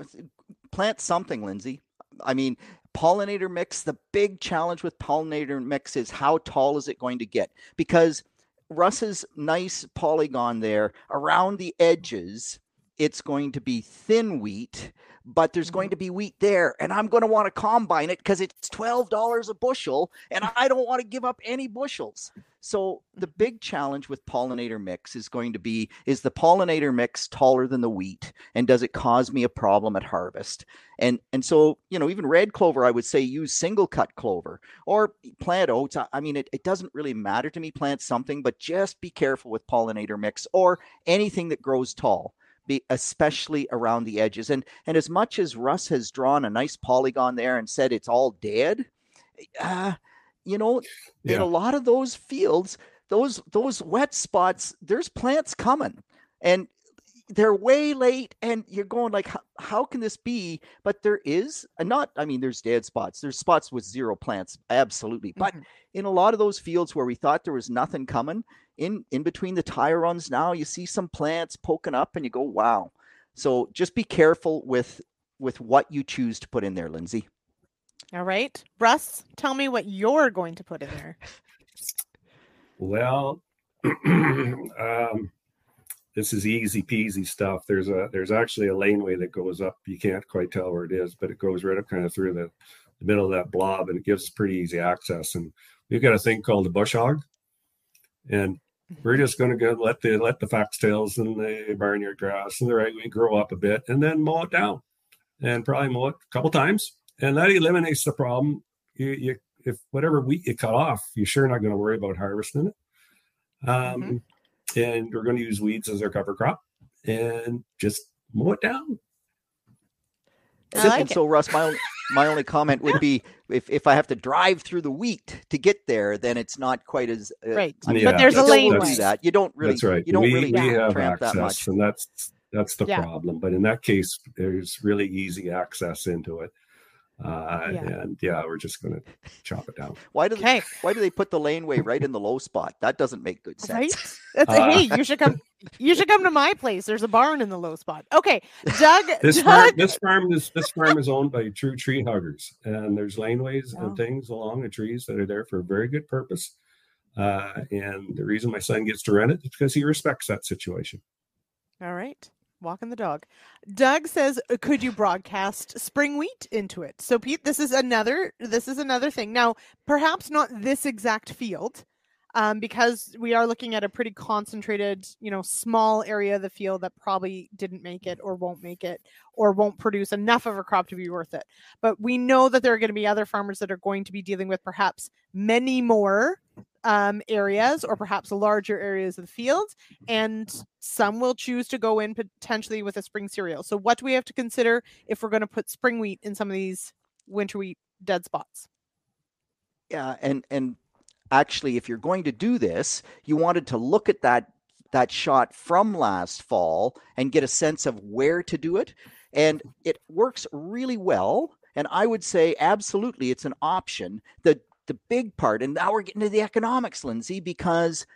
Speaker 3: plant something, Lyndsey. I mean, pollinator mix, the big challenge with pollinator mix is how tall is it going to get? Because Russ's nice polygon there around the edges, it's going to be thin wheat, but there's going mm-hmm. to be wheat there. And I'm going to want to combine it because it's $12 a bushel and I don't want to give up any bushels. So the big challenge with pollinator mix is going to be is the pollinator mix taller than the wheat and does it cause me a problem at harvest? And and so, you know, even red clover I would say use single cut clover or plant oats. I mean it, it doesn't really matter to me plant something, but just be careful with pollinator mix or anything that grows tall. Be, especially around the edges. And and as much as Russ has drawn a nice polygon there and said it's all dead, uh, you know, yeah. in a lot of those fields, those those wet spots, there's plants coming, and they're way late, and you're going like, how, how can this be? But there is, and not, I mean, there's dead spots. There's spots with zero plants, absolutely. But mm-hmm. in a lot of those fields where we thought there was nothing coming, in in between the tire runs now, you see some plants poking up, and you go, wow. So just be careful with with what you choose to put in there, Lyndsey.
Speaker 1: All right. Russ, tell me what you're going to put in there.
Speaker 2: Well, um, this is easy peasy stuff. There's a there's actually a laneway that goes up. You can't quite tell where it is, but it goes right up kind of through the, the middle of that blob, and it gives us pretty easy access. And we've got a thing called the bush hog, and we're just going to go let the let the foxtails and the barnyard grass and the ragweed grow up a bit, and then mow it down, and probably mow it a couple times, and that eliminates the problem. You, you if whatever wheat you cut off, you're sure not going to worry about harvesting it. Um, mm-hmm. And we're going to use weeds as our cover crop and just mow it down.
Speaker 3: Like and so, Russ, my only, my only comment would be if, if I have to drive through the wheat to get there, then it's not quite as
Speaker 1: uh, right. I mean, yeah, but there's a lane.
Speaker 3: Do that. You don't really.
Speaker 2: That's right.
Speaker 3: You don't
Speaker 2: we,
Speaker 3: really
Speaker 2: we have access, that much. and that's that's the yeah. problem. But in that case, there's really easy access into it. Uh, yeah. And yeah, we're just going to chop it down.
Speaker 3: Why do okay. they, why do they put the laneway right in the low spot? That doesn't make good sense.
Speaker 1: Right? Uh, hey, you should come. You should come to my place. There's a barn in the low spot. Okay, Doug.
Speaker 2: this
Speaker 1: Doug...
Speaker 2: farm, this farm is this farm is owned by true tree huggers, and there's laneways oh. and things along the trees that are there for a very good purpose. Uh, and the reason my son gets to rent it is because he respects that situation.
Speaker 1: All right walking the dog. Doug says, uh, "Could you broadcast spring wheat into it?" So Pete, this is another this is another thing. Now, perhaps not this exact field, um, because we are looking at a pretty concentrated, you know, small area of the field that probably didn't make it or won't make it or won't produce enough of a crop to be worth it. But we know that there are going to be other farmers that are going to be dealing with perhaps many more um, areas or perhaps larger areas of the field, and some will choose to go in potentially with a spring cereal. So, what do we have to consider if we're going to put spring wheat in some of these winter wheat dead spots?
Speaker 3: Yeah, and and actually, if you're going to do this, you wanted to look at that that shot from last fall and get a sense of where to do it. And it works really well. And I would say absolutely it's an option. The the big part, and now we're getting to the economics, Lyndsey, because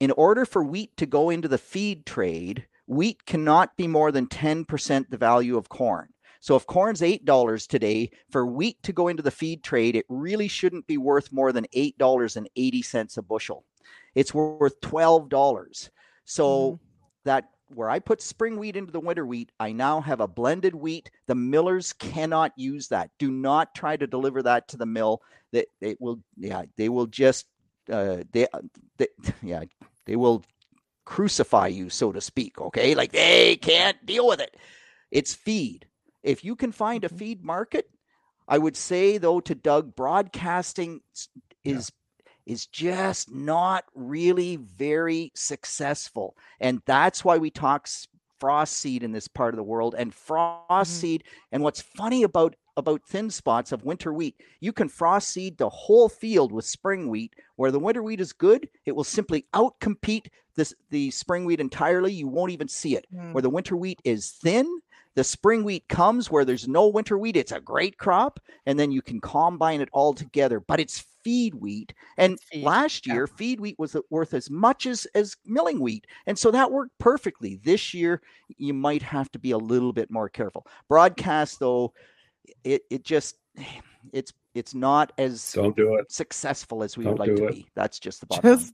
Speaker 3: in order for wheat to go into the feed trade, wheat cannot be more than 10% the value of corn. So if corn's $8 today, for wheat to go into the feed trade, it really shouldn't be worth more than $8.80 a bushel. It's worth $12. So mm-hmm. that where I put spring wheat into the winter wheat, I now have a blended wheat. The millers cannot use that. Do not try to deliver that to the mill. That they, will, yeah, they will just, uh, they, they, yeah, they will crucify you, so to speak. Okay, like they can't deal with it. It's feed. If you can find a mm-hmm. feed market, I would say though to Doug, broadcasting is is just not really very successful. And that's why we talk frost seed in this part of the world and frost mm-hmm. seed. And what's funny about about thin spots of winter wheat, you can frost seed the whole field with spring wheat. Where the winter wheat is good, it will simply outcompete this the spring wheat entirely. You won't even see it. Mm. Where the winter wheat is thin, the spring wheat comes where there's no winter wheat. It's a great crop, and then you can combine it all together. But it's feed wheat, and feed. last year yeah. feed wheat was uh, worth as much as as milling wheat, and so that worked perfectly. This year, you might have to be a little bit more careful. Broadcast though, it it just it's it's not as
Speaker 2: don't do it
Speaker 3: successful as we don't would like to it. be. That's just the bottom
Speaker 1: just, line.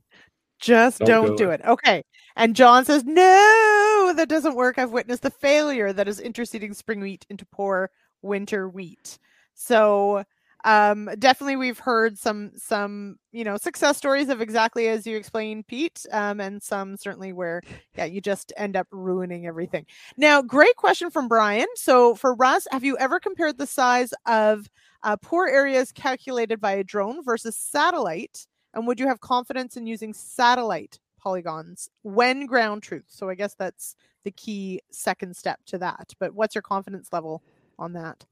Speaker 1: Just don't, don't do, do it. it. Okay. And John says, no, that doesn't work. I've witnessed the failure that is interseeding spring wheat into poor winter wheat. So um, definitely we've heard some some you know success stories of exactly as you explained pete um, and some certainly where yeah you just end up ruining everything now great question from brian so for russ have you ever compared the size of uh, poor areas calculated by a drone versus satellite and would you have confidence in using satellite polygons when ground truth? So I guess that's the key second step to that. But what's your confidence level on that?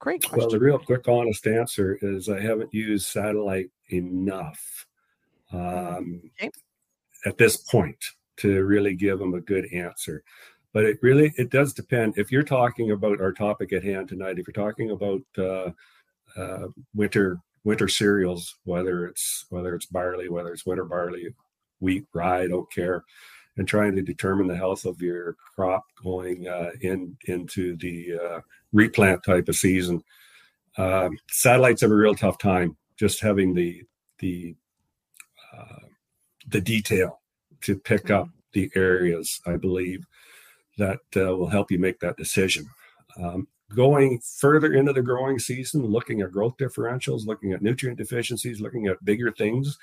Speaker 1: Great question.
Speaker 2: Well, the real quick, honest answer is I haven't used satellite enough um, okay. at this point to really give them a good answer. But it really it does depend. If you're talking about our topic at hand tonight, if you're talking about uh, uh, winter winter cereals, whether it's whether it's barley, whether it's winter barley, wheat, rye, I don't care, and trying to determine the health of your crop going uh, in into the uh, replant type of season. Um, satellites have a real tough time just having the the uh, the detail to pick up the areas. I believe that uh, will help you make that decision. Um, going further into the growing season, looking at growth differentials, looking at nutrient deficiencies, looking at bigger things,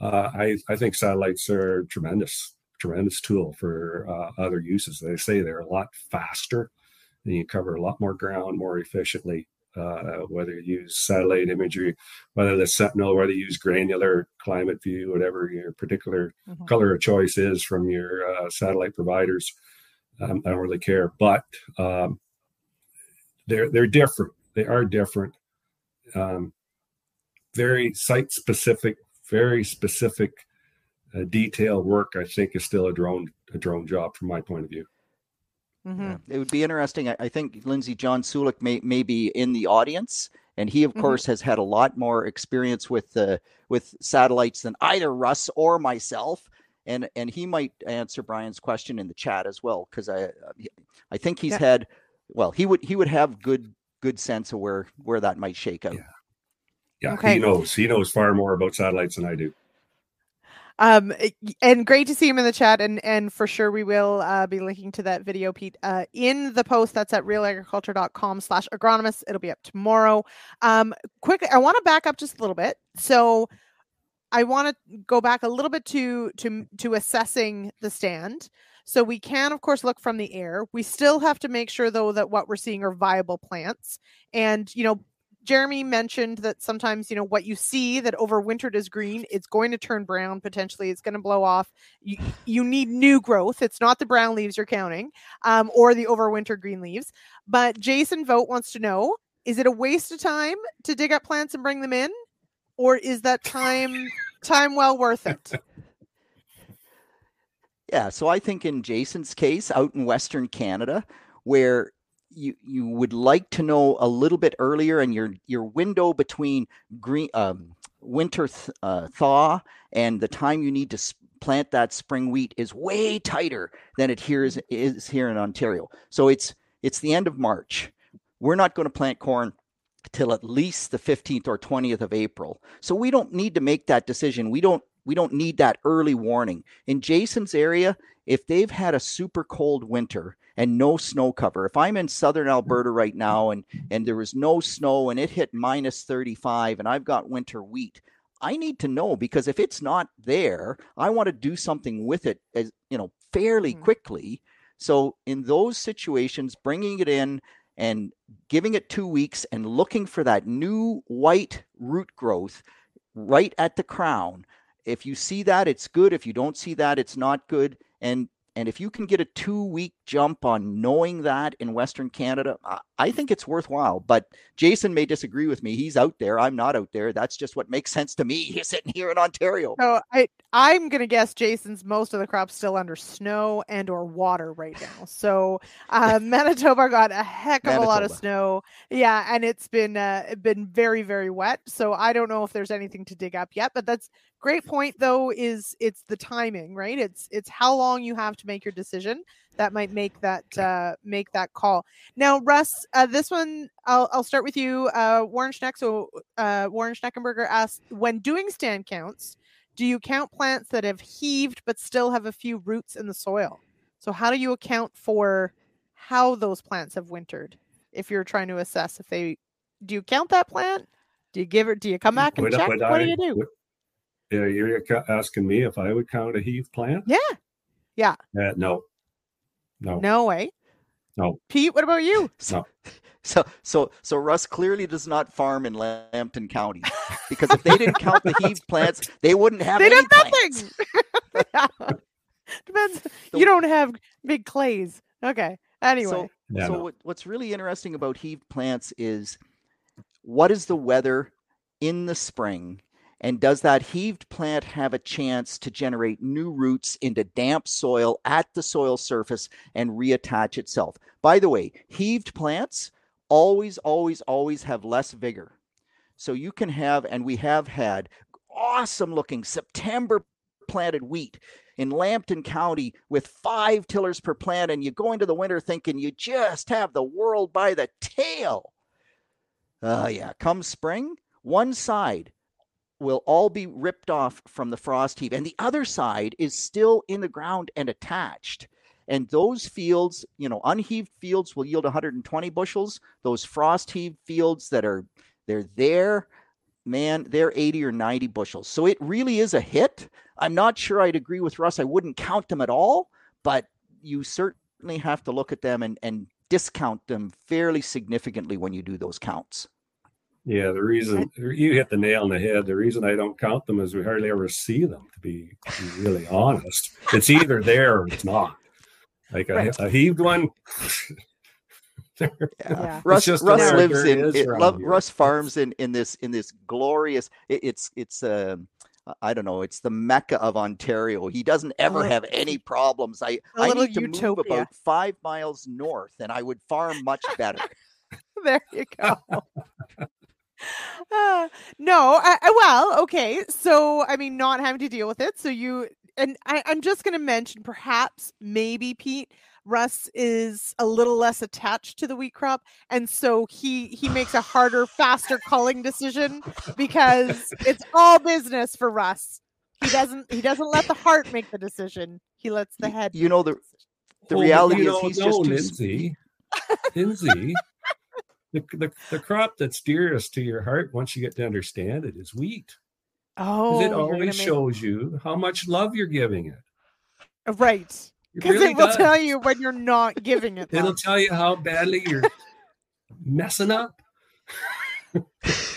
Speaker 2: uh, I, I think satellites are tremendous, tremendous tool for uh, other uses. They say they're a lot faster and you cover a lot more ground more efficiently. Uh, whether you use satellite imagery, whether the Sentinel, whether you use granular climate view, whatever your particular mm-hmm. color of choice is from your uh, satellite providers, um, I don't really care. But um, they're they're different. They are different. Um, very site specific, very specific, uh, detailed work. I think is still a drone a drone job from my point of view.
Speaker 3: Mm-hmm. Yeah. It would be interesting. I, I, think Lyndsey John Sulik may may be in the audience, and he of mm-hmm. course has had a lot more experience with uh, with satellites than either Russ or myself. And and he might answer Brian's question in the chat as well because I I think he's yeah. had well, he would he would have good good sense of where where that might shake out.
Speaker 2: Yeah, yeah okay. he knows. He knows far more about satellites than I do.
Speaker 1: Um, and great to see him in the chat, and and for sure we will uh, be linking to that video, Pete, uh, in the post that's at realagriculture.com slash agronomist. It'll be up tomorrow. Um, quickly, I want to back up just a little bit. So I want to go back a little bit to to to assessing the stand. So we can, of course, look from the air. We still have to make sure, though, that what we're seeing are viable plants. And, you know, Jeremy mentioned that sometimes, you know, what you see that overwintered is green, it's going to turn brown potentially. It's going to blow off. You, you need new growth. It's not the brown leaves you're counting um, or the overwintered green leaves. But Jason Vote wants to know is it a waste of time to dig up plants and bring them in? Or is that time time well worth it?
Speaker 3: Yeah, so I think in Jason's case out in Western Canada, where you you would like to know a little bit earlier, and your your window between green um, winter th- uh, thaw and the time you need to plant that spring wheat is way tighter than it here is, is here in Ontario. So it's it's the end of March. We're not going to plant corn till at least the 15th or 20th of April. So we don't need to make that decision. We don't we don't need that early warning. In Jason's area, if they've had a super cold winter and no snow cover, if I'm in southern Alberta right now and and there was no snow and it hit minus 35 and I've got winter wheat, I need to know because if it's not there, I want to do something with it as you know fairly mm-hmm. quickly. So in those situations, bringing it in and giving it two weeks and looking for that new white root growth right at the crown if you see that, it's good. If you don't see that, it's not good. And and if you can get a two week jump on knowing that in Western Canada, I think it's worthwhile. But Jason may disagree with me. He's out there. I'm not out there. That's just what makes sense to me. He's sitting here in Ontario.
Speaker 1: So I, I'm going to guess Jason's most of the crops still under snow and or water right now. So uh, Manitoba got a heck of Manitoba. a lot of snow. Yeah, and it's been uh, been very very wet. So I don't know if there's anything to dig up yet. But that's great point though is it's the timing right it's it's how long you have to make your decision that might make that uh make that call now russ uh, this one i'll, I'll start with you uh warren schneck so uh warren schneckenberger asked when doing stand counts do you count plants that have heaved but still have a few roots in the soil so how do you account for how those plants have wintered if you're trying to assess if they do you count that plant do you give it do you come back and check what I, do you do
Speaker 2: yeah, you're asking me if I would count a heave plant?
Speaker 1: Yeah. Yeah.
Speaker 2: Uh, no. No.
Speaker 1: No way.
Speaker 2: No.
Speaker 1: Pete, what about you?
Speaker 2: No.
Speaker 3: So, so, so Russ clearly does not farm in Lambton County because if they didn't count the heave plants, they wouldn't have. They'd have
Speaker 1: nothing. Depends. So, you don't have big clays. Okay. Anyway.
Speaker 3: So, yeah, so no. what, what's really interesting about heave plants is what is the weather in the spring and does that heaved plant have a chance to generate new roots into damp soil at the soil surface and reattach itself? By the way, heaved plants always, always, always have less vigor. So you can have, and we have had awesome looking September planted wheat in Lambton County with five tillers per plant, and you go into the winter thinking you just have the world by the tail. Uh, yeah, come spring, one side will all be ripped off from the frost heave, and the other side is still in the ground and attached. And those fields, you know, unheaved fields will yield 120 bushels. Those frost heaved fields that are they're there, man, they're 80 or 90 bushels. So it really is a hit. I'm not sure I'd agree with Russ. I wouldn't count them at all, but you certainly have to look at them and, and discount them fairly significantly when you do those counts.
Speaker 2: Yeah, the reason you hit the nail on the head. The reason I don't count them is we hardly ever see them. To be, to be really honest, it's either there or it's not. Like right. a, a, heaved one.
Speaker 3: yeah. Russ, Russ lives in it, Russ farms in in this in this glorious. It, it's it's uh, I don't know. It's the mecca of Ontario. He doesn't ever have any problems. I I need to utopia. move about five miles north, and I would farm much better.
Speaker 1: there you go. Uh, no, I, I, well, okay. So, I mean, not having to deal with it. So you and I, I'm just going to mention, perhaps, maybe Pete Russ is a little less attached to the wheat crop, and so he he makes a harder, faster calling decision because it's all business for Russ. He doesn't he doesn't let the heart make the decision. He lets the head.
Speaker 3: You know the the reality is he's just too.
Speaker 2: Lyndsey, Lyndsey, the, the, the crop that's dearest to your heart once you get to understand it is wheat.
Speaker 1: Oh,
Speaker 2: it always make... shows you how much love you're giving it.
Speaker 1: Uh, right. Because it, really it, will does. tell you when you're not giving it.
Speaker 2: It'll tell you how badly you're messing up.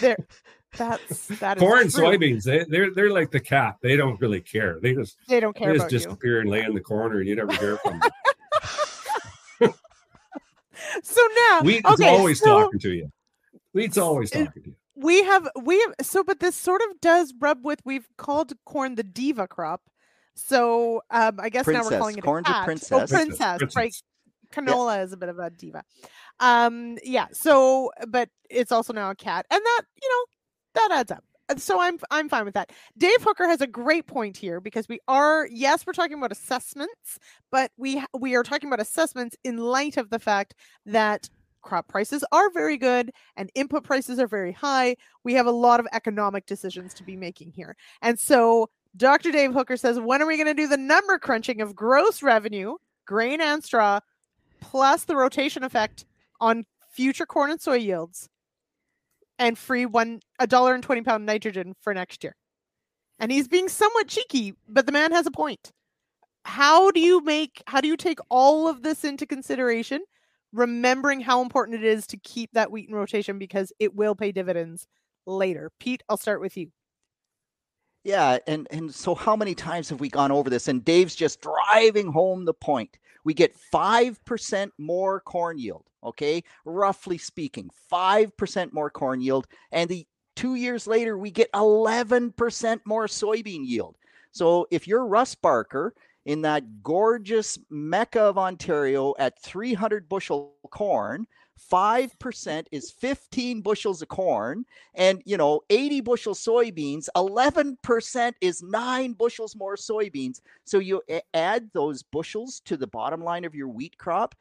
Speaker 1: there, that's that is
Speaker 2: Corn, soybeans, they, they're they're like the cat. They don't really care. They just
Speaker 1: They don't care
Speaker 2: they just
Speaker 1: about you.
Speaker 2: and lay in the corner, and you never hear from them.
Speaker 1: So now,
Speaker 2: Wheat's
Speaker 1: okay,
Speaker 2: always
Speaker 1: so
Speaker 2: talking to you. Wheat's always talking to you.
Speaker 1: we have we have so, but this sort of does rub with. We've called corn the diva crop. So um, I guess now we're calling it
Speaker 3: Corn's
Speaker 1: a
Speaker 3: a
Speaker 1: cat.
Speaker 3: princess.
Speaker 1: Oh,
Speaker 2: Princess,
Speaker 1: princess, right?
Speaker 2: princess.
Speaker 1: Canola is a bit of a diva. Um, yeah. So, but it's also now a cat, and that you know that adds up. And So I'm I'm fine with that. Dave Hooker has a great point here because we are yes we're talking about assessments, but we we are talking about assessments in light of the fact that crop prices are very good and input prices are very high. We have a lot of economic decisions to be making here, and so Dr. Dave Hooker says, when are we going to do the number crunching of gross revenue, grain and straw, plus the rotation effect on future corn and soy yields, and free one a dollar and twenty pound nitrogen for next year? And he's being somewhat cheeky, but the man has a point. How do you make? How do you take all of this into consideration? Remembering how important it is to keep that wheat in rotation because it will pay dividends later. Pete, I'll start with you.
Speaker 3: Yeah, and and so how many times have we gone over this? And Dave's just driving home the point. We get five percent more corn yield. Okay, roughly speaking, five percent more corn yield, and the two years later we get eleven percent more soybean yield. So if you're Russ Barker in that gorgeous mecca of Ontario at 300 bushel corn, 5% is 15 bushels of corn and you know 80 bushel soybeans 11% is 9 bushels more soybeans. So you add those bushels to the bottom line of your wheat crop.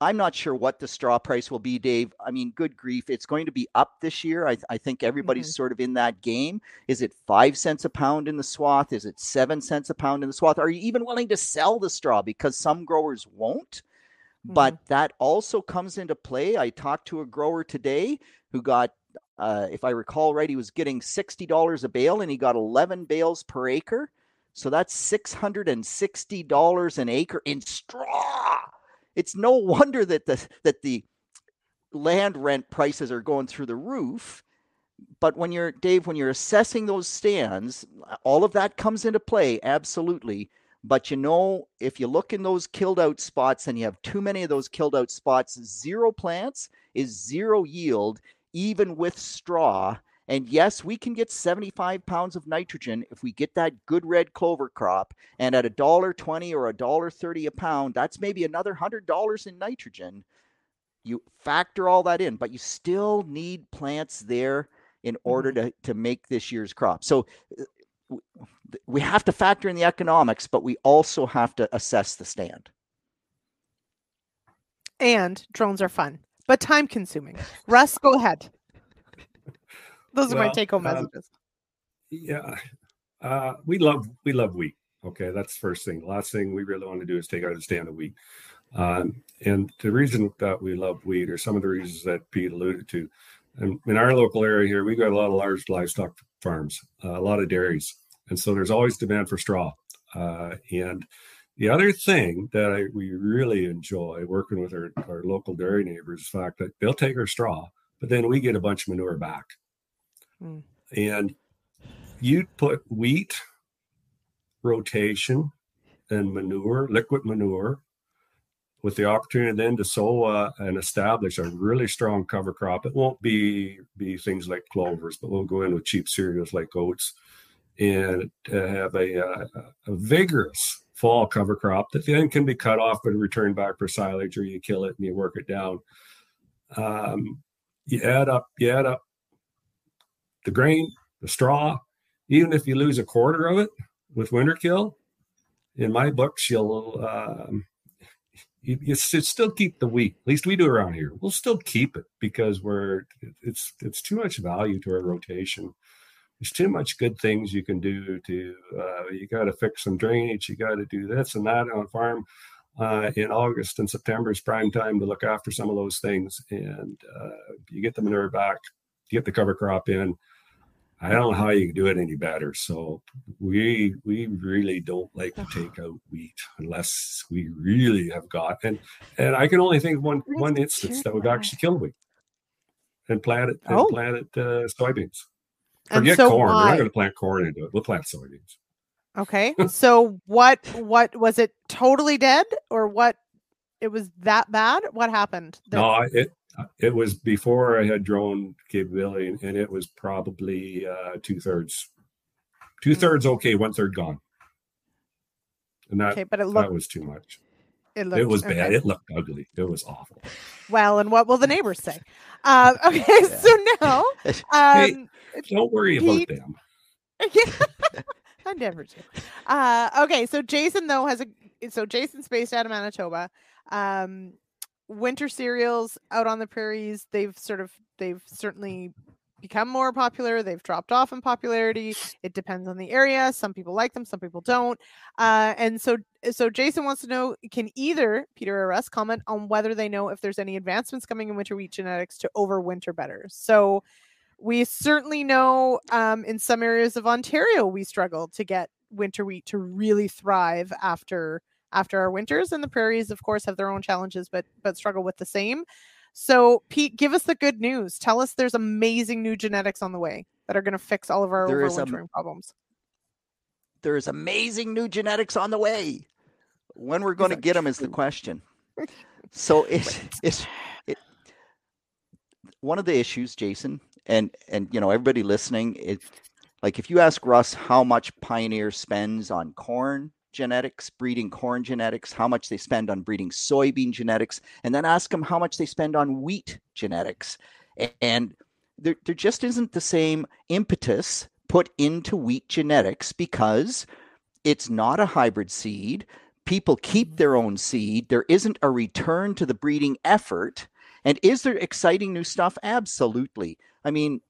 Speaker 3: I'm not sure what the straw price will be dave. I mean good grief it's going to be up this year. I, I think everybody's mm-hmm. sort of in that game. Is it 5 cents a pound in the swath? Is it 7 cents a pound in the swath? Are you even willing to sell the straw because some growers won't but that also comes into play. I talked to a grower today who got, uh, if I recall right, he was getting sixty dollars a bale, and he got eleven bales per acre. So that's six hundred and sixty dollars an acre in straw. It's no wonder that the that the land rent prices are going through the roof. But when you're Dave, when you're assessing those stands, all of that comes into play, absolutely. But you know, if you look in those killed out spots and you have too many of those killed out spots, zero plants is zero yield, even with straw. And yes, we can get 75 pounds of nitrogen if we get that good red clover crop. And at a dollar twenty or a dollar thirty a pound, that's maybe another hundred dollars in nitrogen. You factor all that in, but you still need plants there in order to, to make this year's crop. So uh, we have to factor in the economics, but we also have to assess the stand.
Speaker 1: And drones are fun, but time consuming. Russ, go ahead. Those are my take home
Speaker 2: um,
Speaker 1: messages.
Speaker 2: Yeah, uh, we love we love wheat. Okay, that's the first thing. The last thing we really want to do is take out a stand of wheat. Um, and the reason that we love wheat are some of the reasons that Pete alluded to. And in our local area here, we've got a lot of large livestock farms, uh, a lot of dairies, and so there's always demand for straw. Uh, and the other thing that I, we really enjoy working with our, our local dairy neighbors is the fact that they'll take our straw, but then we get a bunch of manure back.
Speaker 1: Mm.
Speaker 2: And you put wheat rotation and manure, liquid manure, with the opportunity then to sow uh, and establish a really strong cover crop. It won't be be things like clovers, but we'll go in with cheap cereals like oats and to have a, uh, a vigorous fall cover crop that then can be cut off and returned back for silage, or you kill it and you work it down. Um, you add up, you add up the grain, the straw, even if you lose a quarter of it with winter kill, in my books, you'll um, you, you still keep the wheat. At least we do around here. We'll still keep it because we're it's it's too much value to our rotation. There's too much good things you can do to uh, you got to fix some drainage. You got to do this and that on a farm. Uh, in August and September is prime time to look after some of those things, and uh, you get the manure back, you get the cover crop in. I don't know how you can do it any better. So we we really don't like to take out wheat unless we really have got and and I can only think of one one instance that we've actually killed wheat. and planted
Speaker 1: Oh.
Speaker 2: and planted uh, soybeans.
Speaker 1: And
Speaker 2: Forget
Speaker 1: so
Speaker 2: corn. We're not going to plant corn into it. We'll plant soybeans.
Speaker 1: Okay. so what what was it totally dead or what it was that bad? What happened? The-
Speaker 2: No, it it was before I had drone capability, and- and it was probably uh, two thirds, two thirds okay, one third gone, and that
Speaker 1: okay, but it
Speaker 2: that was too much.
Speaker 1: it looked
Speaker 2: it was bad.
Speaker 1: okay.
Speaker 2: It looked ugly. It was awful.
Speaker 1: Well, and what will the neighbors say? Um, okay, so now um
Speaker 2: Don't worry about them.
Speaker 1: I never do. Uh, okay, so Jason though has a so Jason's based out of Manitoba. Um, winter cereals out on the prairies. They've sort of they've certainly become more popular. They've dropped off in popularity. It depends on the area. Some people like them, some people don't. Uh, and so so Jason wants to know: Can either Peter or Russ comment on whether they know if there's any advancements coming in winter wheat genetics to overwinter better? So we certainly know um, in some areas of Ontario we struggle to get winter wheat to really thrive after after our winters, and the prairies, of course, have their own challenges, but but struggle with the same. So, Pete, give us the good news. Tell us there's amazing new genetics on the way that are going to fix all of our
Speaker 3: There is a-
Speaker 1: overwintering problems.
Speaker 3: There's amazing new genetics on the way. When we're going to get them is the question. So it's it's it, one of the issues, Jason, and and you know everybody listening. It like if you ask Russ how much Pioneer spends on corn genetics, breeding corn genetics, how much they spend on breeding soybean genetics, and then ask them how much they spend on wheat genetics, and there there just isn't the same impetus put into wheat genetics because it's not a hybrid seed people keep their own seed. There isn't a return to the breeding effort. And is there exciting new stuff? Absolutely. I mean,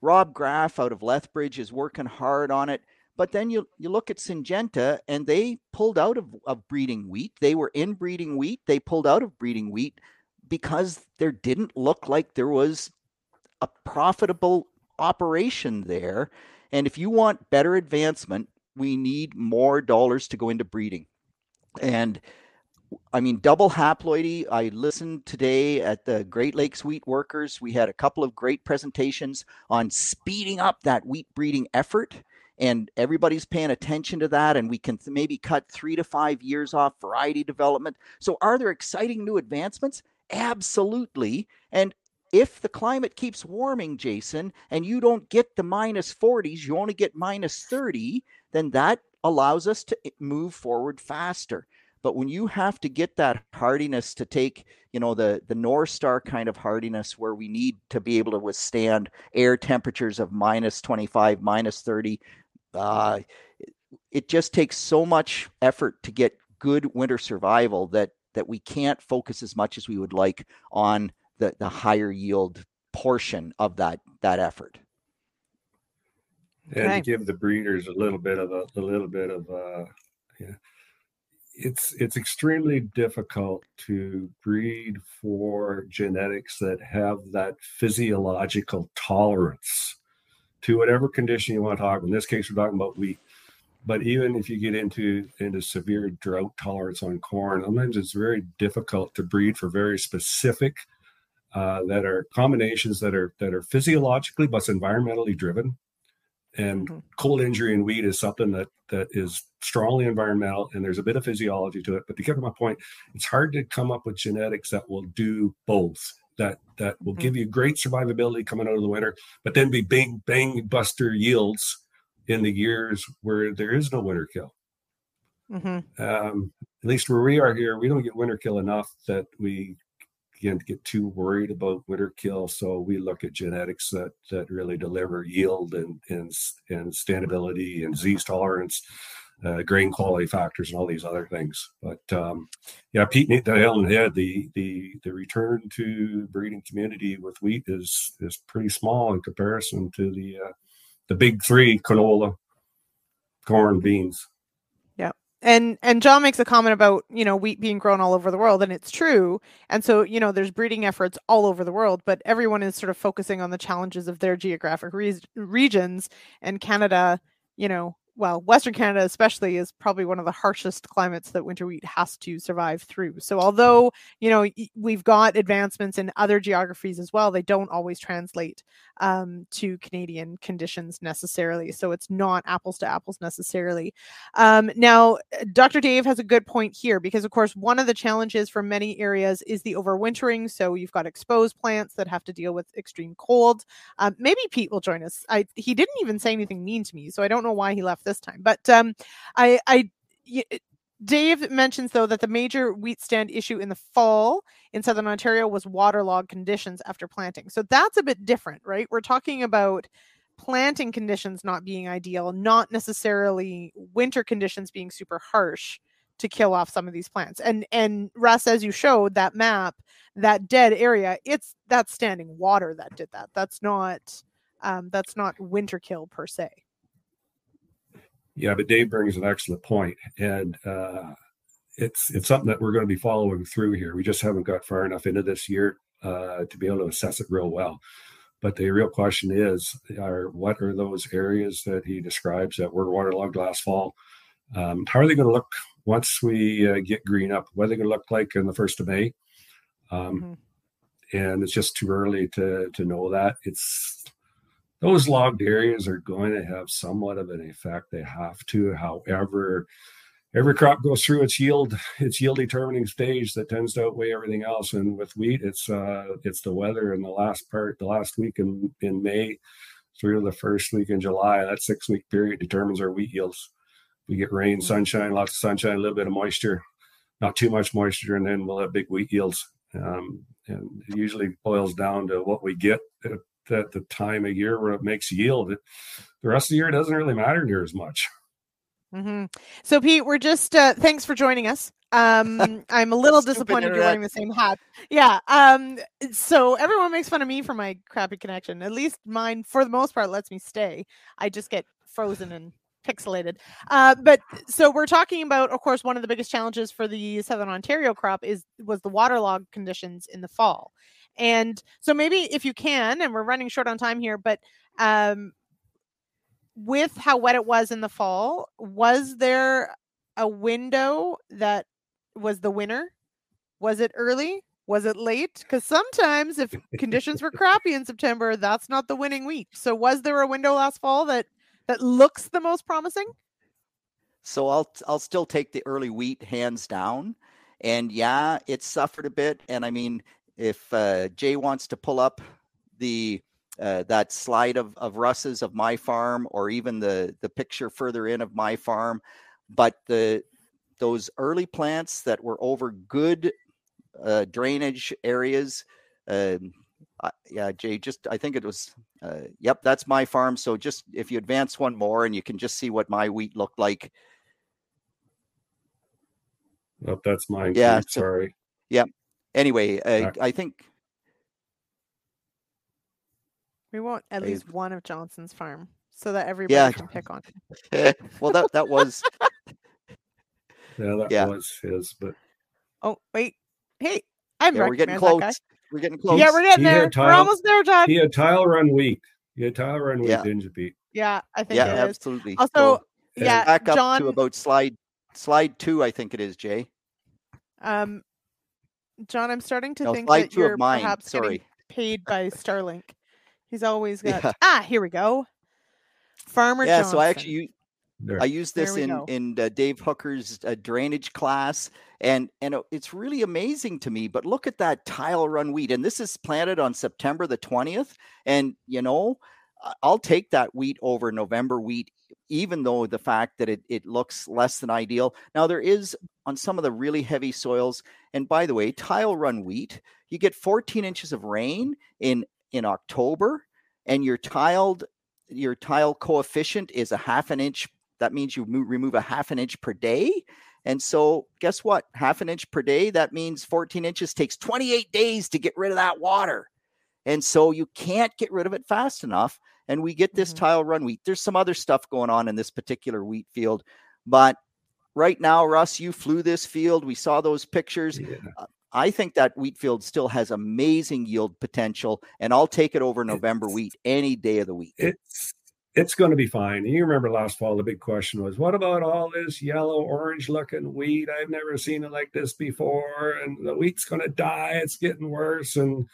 Speaker 3: Rob Graf out of Lethbridge is working hard on it. But then you, you look at Syngenta and they pulled out of, of breeding wheat. They were in breeding wheat. They pulled out of breeding wheat because there didn't look like there was a profitable operation there. And if you want better advancement, we need more dollars to go into breeding. And I mean, double haploidy. I listened today at the Great Lakes Wheat Workers. We had a couple of great presentations on speeding up that wheat breeding effort. And everybody's paying attention to that. And we can th- maybe cut three to five years off variety development. So, are there exciting new advancements? Absolutely. And if the climate keeps warming, Jason, and you don't get the minus 40s, you only get minus 30, then that allows us to eh, move forward faster. But when you have to get that hardiness to take, you know, the the North Star kind of hardiness where we need to be able to withstand air temperatures of minus 25, minus 30, uh, it just takes so much effort to get good winter survival that that we can't focus as much as we would like on the the higher yield portion of that that effort.
Speaker 2: and
Speaker 1: Okay.
Speaker 2: to give the breeders a little bit of a, a little bit of uh yeah it's it's extremely difficult to breed for genetics that have that physiological tolerance to whatever condition you want to talk About. in this case we're talking about wheat but even if you get into into severe drought tolerance on corn sometimes it's very difficult to breed for very specific uh, that are combinations that are that are physiologically but environmentally driven and
Speaker 1: Mhm.
Speaker 2: cold injury in wheat is something that that is strongly environmental and there's a bit of physiology to it but to get to my point it's hard to come up with genetics that will do both that that will
Speaker 1: Mhm.
Speaker 2: give you great survivability coming out of the winter but then be bang bang buster yields in the years where there is no winter kill
Speaker 1: hmm
Speaker 2: um, at least where we are here we don't get winter kill enough that we can't get too worried about winter kill so we look at genetics that that really deliver yield and and, and standability and disease tolerance uh, grain quality factors and all these other things. But um, yeah pete hit the nail the head. The the the return to breeding community with wheat is is pretty small in comparison to the uh, the big three canola corn beans
Speaker 1: and and John makes a comment about you know wheat being grown all over the world, and it's true. And so you know there's breeding efforts all over the world, but everyone is sort of focusing on the challenges of their geographic re- regions. And Canada, you know, well, Western Canada especially is probably one of the harshest climates that winter wheat has to survive through. So although, you know, we've got advancements in other geographies as well, they don't always translate um, to Canadian conditions necessarily. So it's not apples to apples necessarily. Um, now, Dr. Dave has a good point here because, of course, one of the challenges for many areas is the overwintering. So you've got exposed plants that have to deal with extreme cold. Um, maybe Pete will join us. I, he didn't even say anything mean to me, so I don't know why he left this time. But um, I, I, Dave mentions though that the major wheat stand issue in the fall in southern Ontario was waterlogged conditions after planting. So that's a bit different, right? We're talking about planting conditions not being ideal, not necessarily winter conditions being super harsh to kill off some of these plants. And and Russ, as you showed that map, that dead area, it's that's standing water that did that. That's not um, that's not winter kill per se.
Speaker 2: Yeah, but Dave brings an excellent point, and uh, it's it's something that we're going to be following through here. We just haven't got far enough into this year uh, to be able to assess it real well. But the real question is, are what are those areas that he describes that were waterlogged last fall? Um, how are they going to look once we uh, get green up? What are they going to look like in the first of May? Um, mm-hmm. And it's just too early to to know that. It's those logged areas are going to have somewhat of an effect. They have to. However, every crop goes through its yield its yield determining stage that tends to outweigh everything else. And with wheat, it's uh, it's the weather in the last part, the last week in in May through the first week in July. That six week period determines our wheat yields. We get rain, mm-hmm. sunshine, lots of sunshine, a little bit of moisture, not too much moisture, and then we'll have big wheat yields. Um, and it usually boils down to what we get at the time of year where it makes yield. The rest of the year doesn't really matter near as much.
Speaker 1: Mm-hmm. So, Pete, we're just uh, thanks for joining us. Um, I'm a little disappointed you're wearing the same hat. Yeah. Um, so everyone makes fun of me for my crappy connection. At least mine, for the most part, lets me stay. I just get frozen and pixelated. Uh, but so we're talking about, of course, one of the biggest challenges for the Southern Ontario crop is was the waterlog conditions in the fall. And so maybe if you can, and we're running short on time here, but um, with how wet it was in the fall, was there a window that was the winner? Was it early? Was it late? Because sometimes if conditions were crappy in September, that's not the winning week. So was there a window last fall that that looks the most promising?
Speaker 3: So I'll I'll still take the early wheat hands down. And yeah, it suffered a bit. And I mean, if uh, Jay wants to pull up the uh, that slide of, of Russ's of my farm, or even the the picture further in of my farm, but the those early plants that were over good uh, drainage areas. Um, yeah, Jay, just I think it was. Uh, yep, that's my farm. So just if you advance one more, and you can just see what my wheat looked like.
Speaker 2: Oh, that's mine. Yeah, so, sorry.
Speaker 3: Yeah, Anyway, uh, I think
Speaker 1: we want at least one of Johnson's farm so that everybody yeah. can pick on
Speaker 3: him. well, that that was.
Speaker 2: yeah, that yeah. was his, but.
Speaker 1: Oh wait! Hey, I'm.
Speaker 3: Yeah, we're getting close. We're getting close.
Speaker 1: Yeah, we're getting he there. Tile, we're almost there, John.
Speaker 2: He had tile run week. He had tile run week, yeah. didn't you, Pete?
Speaker 1: Yeah, I think.
Speaker 3: Yeah, absolutely.
Speaker 1: Also, so, yeah,
Speaker 3: back up
Speaker 1: John,
Speaker 3: to about slide slide two. I think it is, Jay.
Speaker 1: Um, John, I'm starting to no, think that you're perhaps Sorry. getting paid by Starlink. He's always got yeah. ah. Here we go. Farmer.
Speaker 3: Yeah.
Speaker 1: Johnson.
Speaker 3: So I actually I use this in go. in uh, Dave Hooker's uh, drainage class, and and it's really amazing to me. But look at that tile run wheat, and this is planted on September the twentieth, and you know. I'll take that wheat over November wheat even though the fact that it, it looks less than ideal. Now, there is on some of the really heavy soils, and by the way, tile run wheat, you get 14 inches of rain in, in October, and your tiled your tile coefficient is a half an inch. That means you move, remove a half an inch per day. And so, guess what? Half an inch per day, that means 14 inches takes 28 days to get rid of that water. And so, you can't get rid of it fast enough and we get this mm-hmm. tile run wheat. There's some other stuff going on in this particular wheat field, but right now, Russ, you flew this field. We saw those pictures. Yeah. Uh, I think that wheat field still has amazing yield potential, and I'll take it over November it's, wheat any day of the week.
Speaker 2: It's it's going to be fine. You remember last fall, the big question was, what about all this yellow, orange looking wheat? I've never seen it like this before. And the wheat's going to die. It's getting worse. And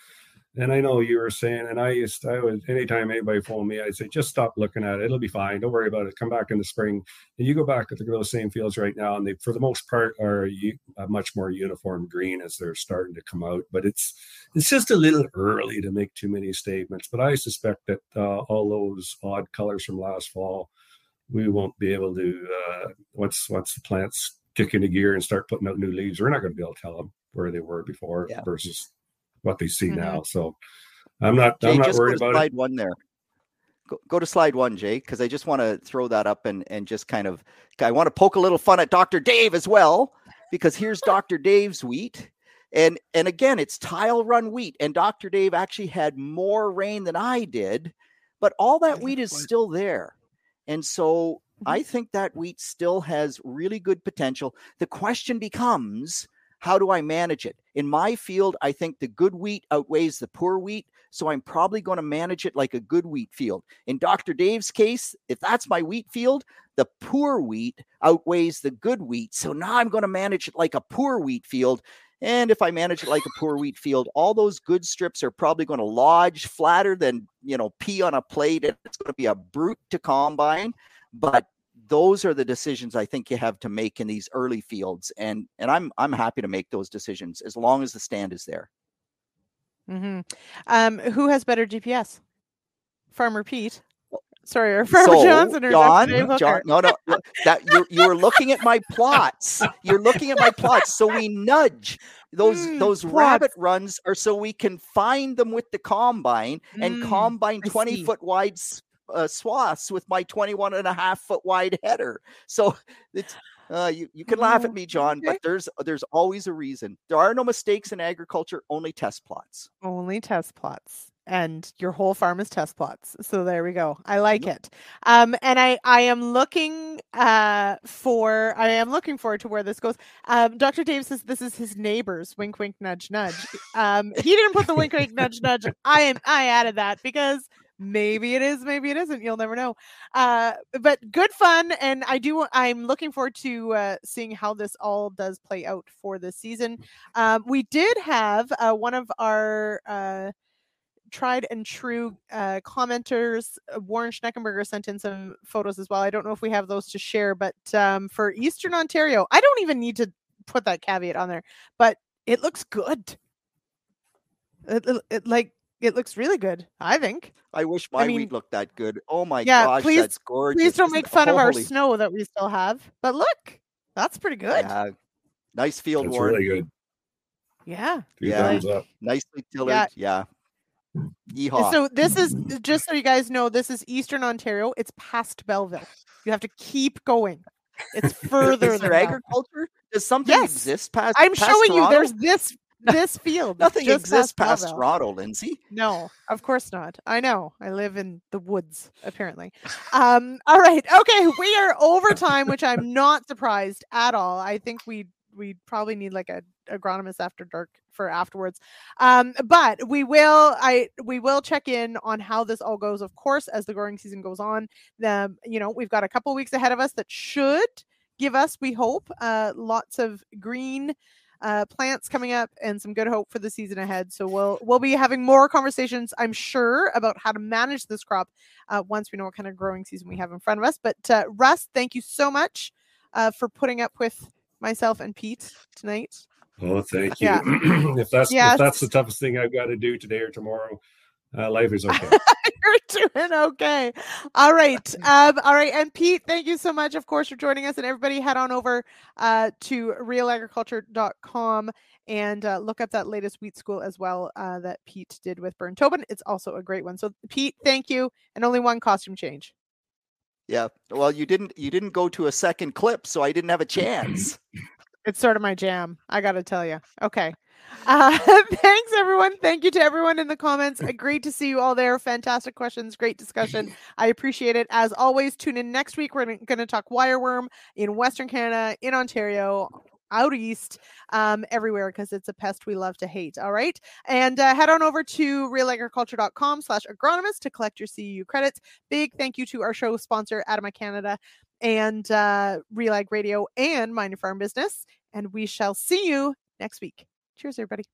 Speaker 2: and I know you were saying, and I used, I would, anytime anybody phoned me, I'd say, just stop looking at it. It'll be fine. Don't worry about it. Come back in the spring. And you go back to those same fields right now, and they, for the most part, are a much more uniform green as they're starting to come out. But it's, it's just a little early to make too many statements. But I suspect that uh, all those odd colors from last fall, we won't be able to, uh, once, once the plants kick into gear and start putting out new leaves, we're not going to be able to tell them where they were before yeah. versus what they see mm-hmm. now. So I'm not Jay, I'm not worried about
Speaker 3: slide
Speaker 2: it.
Speaker 3: one there. Go, go to slide one, Jay, because I just want to throw that up and and just kind of I want to poke a little fun at Dr. Dave as well, because here's Dr. Dave's wheat. And and again, it's tile run wheat. And Dr. Dave actually had more rain than I did, but all that wheat is still there. And so I mm-hmm. think that wheat still has really good potential. The question becomes how do I manage it? In my field, I think the good wheat outweighs the poor wheat. So I'm probably going to manage it like a good wheat field. In Dr. Dave's case, if that's my wheat field, the poor wheat outweighs the good wheat. So now I'm going to manage it like a poor wheat field. And if I manage it like a poor wheat field, all those good strips are probably going to lodge flatter than, you know, pea on a plate. And it's going to be a brute to combine. But those are the decisions I think you have to make in these early fields, and and I'm I'm happy to make those decisions as long as the stand is there.
Speaker 1: Mm-hmm. Um, who has better GPS, Farmer Pete? Sorry, or Farmer
Speaker 3: so,
Speaker 1: Johnson or
Speaker 3: John, John, no, no, that you're you're looking at my plots. You're looking at my plots. So we nudge those mm, those plots. rabbit runs are so we can find them with the combine and mm, combine 20 foot wide uh, swaths with my 21 and a half foot wide header. So it's uh, you, you can laugh at oh, me, John, but there's there's always a reason. There are no mistakes in agriculture, only test plots.
Speaker 1: Only test plots. And your whole farm is test plots. So there we go. I like it. Um, and I, I am looking uh, for I am looking forward to where this goes. Um, Dr. Dave says this is his neighbors. Wink wink nudge nudge. Um, he didn't put the wink wink nudge nudge. I am I added that because maybe it is maybe it isn't you'll never know uh but good fun and i do i'm looking forward to uh seeing how this all does play out for this season um we did have uh one of our uh tried and true uh, commenters. Uh, Warren Schneckenberger sent in some photos as well. I don't know if we have those to share, but um, for Eastern Ontario, I don't even need to put that caveat on there, but it looks good. It, it, it, like it looks really good. I think.
Speaker 3: I wish my I mean, wheat looked that good. Oh my yeah, gosh, please, that's gorgeous.
Speaker 1: Please don't make fun Holy. of our snow that we still have. But look, that's pretty good.
Speaker 3: Yeah. Nice field,
Speaker 2: that's
Speaker 3: Warren.
Speaker 2: really good.
Speaker 1: Yeah.
Speaker 2: Two yeah.
Speaker 3: Nicely tilled. Yeah. yeah.
Speaker 1: Yeehaw. So this is just so you guys know, this is Eastern Ontario. It's past Belleville. You have to keep going. It's further.
Speaker 3: is there agriculture? Does something yes. exist past?
Speaker 1: I'm
Speaker 3: past
Speaker 1: showing
Speaker 3: Toronto?
Speaker 1: you. There's this this field.
Speaker 3: Nothing exists past, past Toronto, Lyndsey.
Speaker 1: No, of course not. I know. I live in the woods, apparently. Um, all right. Okay, we are over time, which I'm not surprised at all. I think we we probably need like a agronomist after dark for afterwards. Um, but we will I we will check in on how this all goes, of course, as the growing season goes on. The you know, we've got a couple weeks ahead of us that should give us, we hope, uh, lots of green uh, plants coming up and some good hope for the season ahead. So we'll we'll be having more conversations, I'm sure, about how to manage this crop uh, once we know what kind of growing season we have in front of us. But uh, Russ, thank you so much uh, for putting up with myself and Pete tonight.
Speaker 2: Oh, thank you. Yeah. if that's yes. if that's the toughest thing I've got to do today or tomorrow, uh, life is okay.
Speaker 1: You're doing okay. All right. Um, all right. And Pete, thank you so much, of course, for joining us. And everybody head on over uh, to realagriculture.com and uh, look up that latest wheat school as well uh, that Pete did with Bern Tobin. It's also a great one. So, Pete, thank you. And only one costume change.
Speaker 3: Yeah. Well, you didn't you didn't go to a second clip, so I didn't have a chance.
Speaker 1: it's sort of my jam. I got to tell you. Okay. Uh, thanks, everyone. Thank you to everyone in the comments. Uh, great to see you all there. Fantastic questions. Great discussion. I appreciate it. As always, tune in next week. We're going to talk wireworm in Western Canada, in Ontario, out east um, everywhere because it's a pest we love to hate. All right. And uh, head on over to realagriculture.com slash agronomist to collect your CEU credits. Big thank you to our show sponsor, Adama Canada and uh, Radio and Mind Farm Business. And we shall see you next week. Cheers, everybody.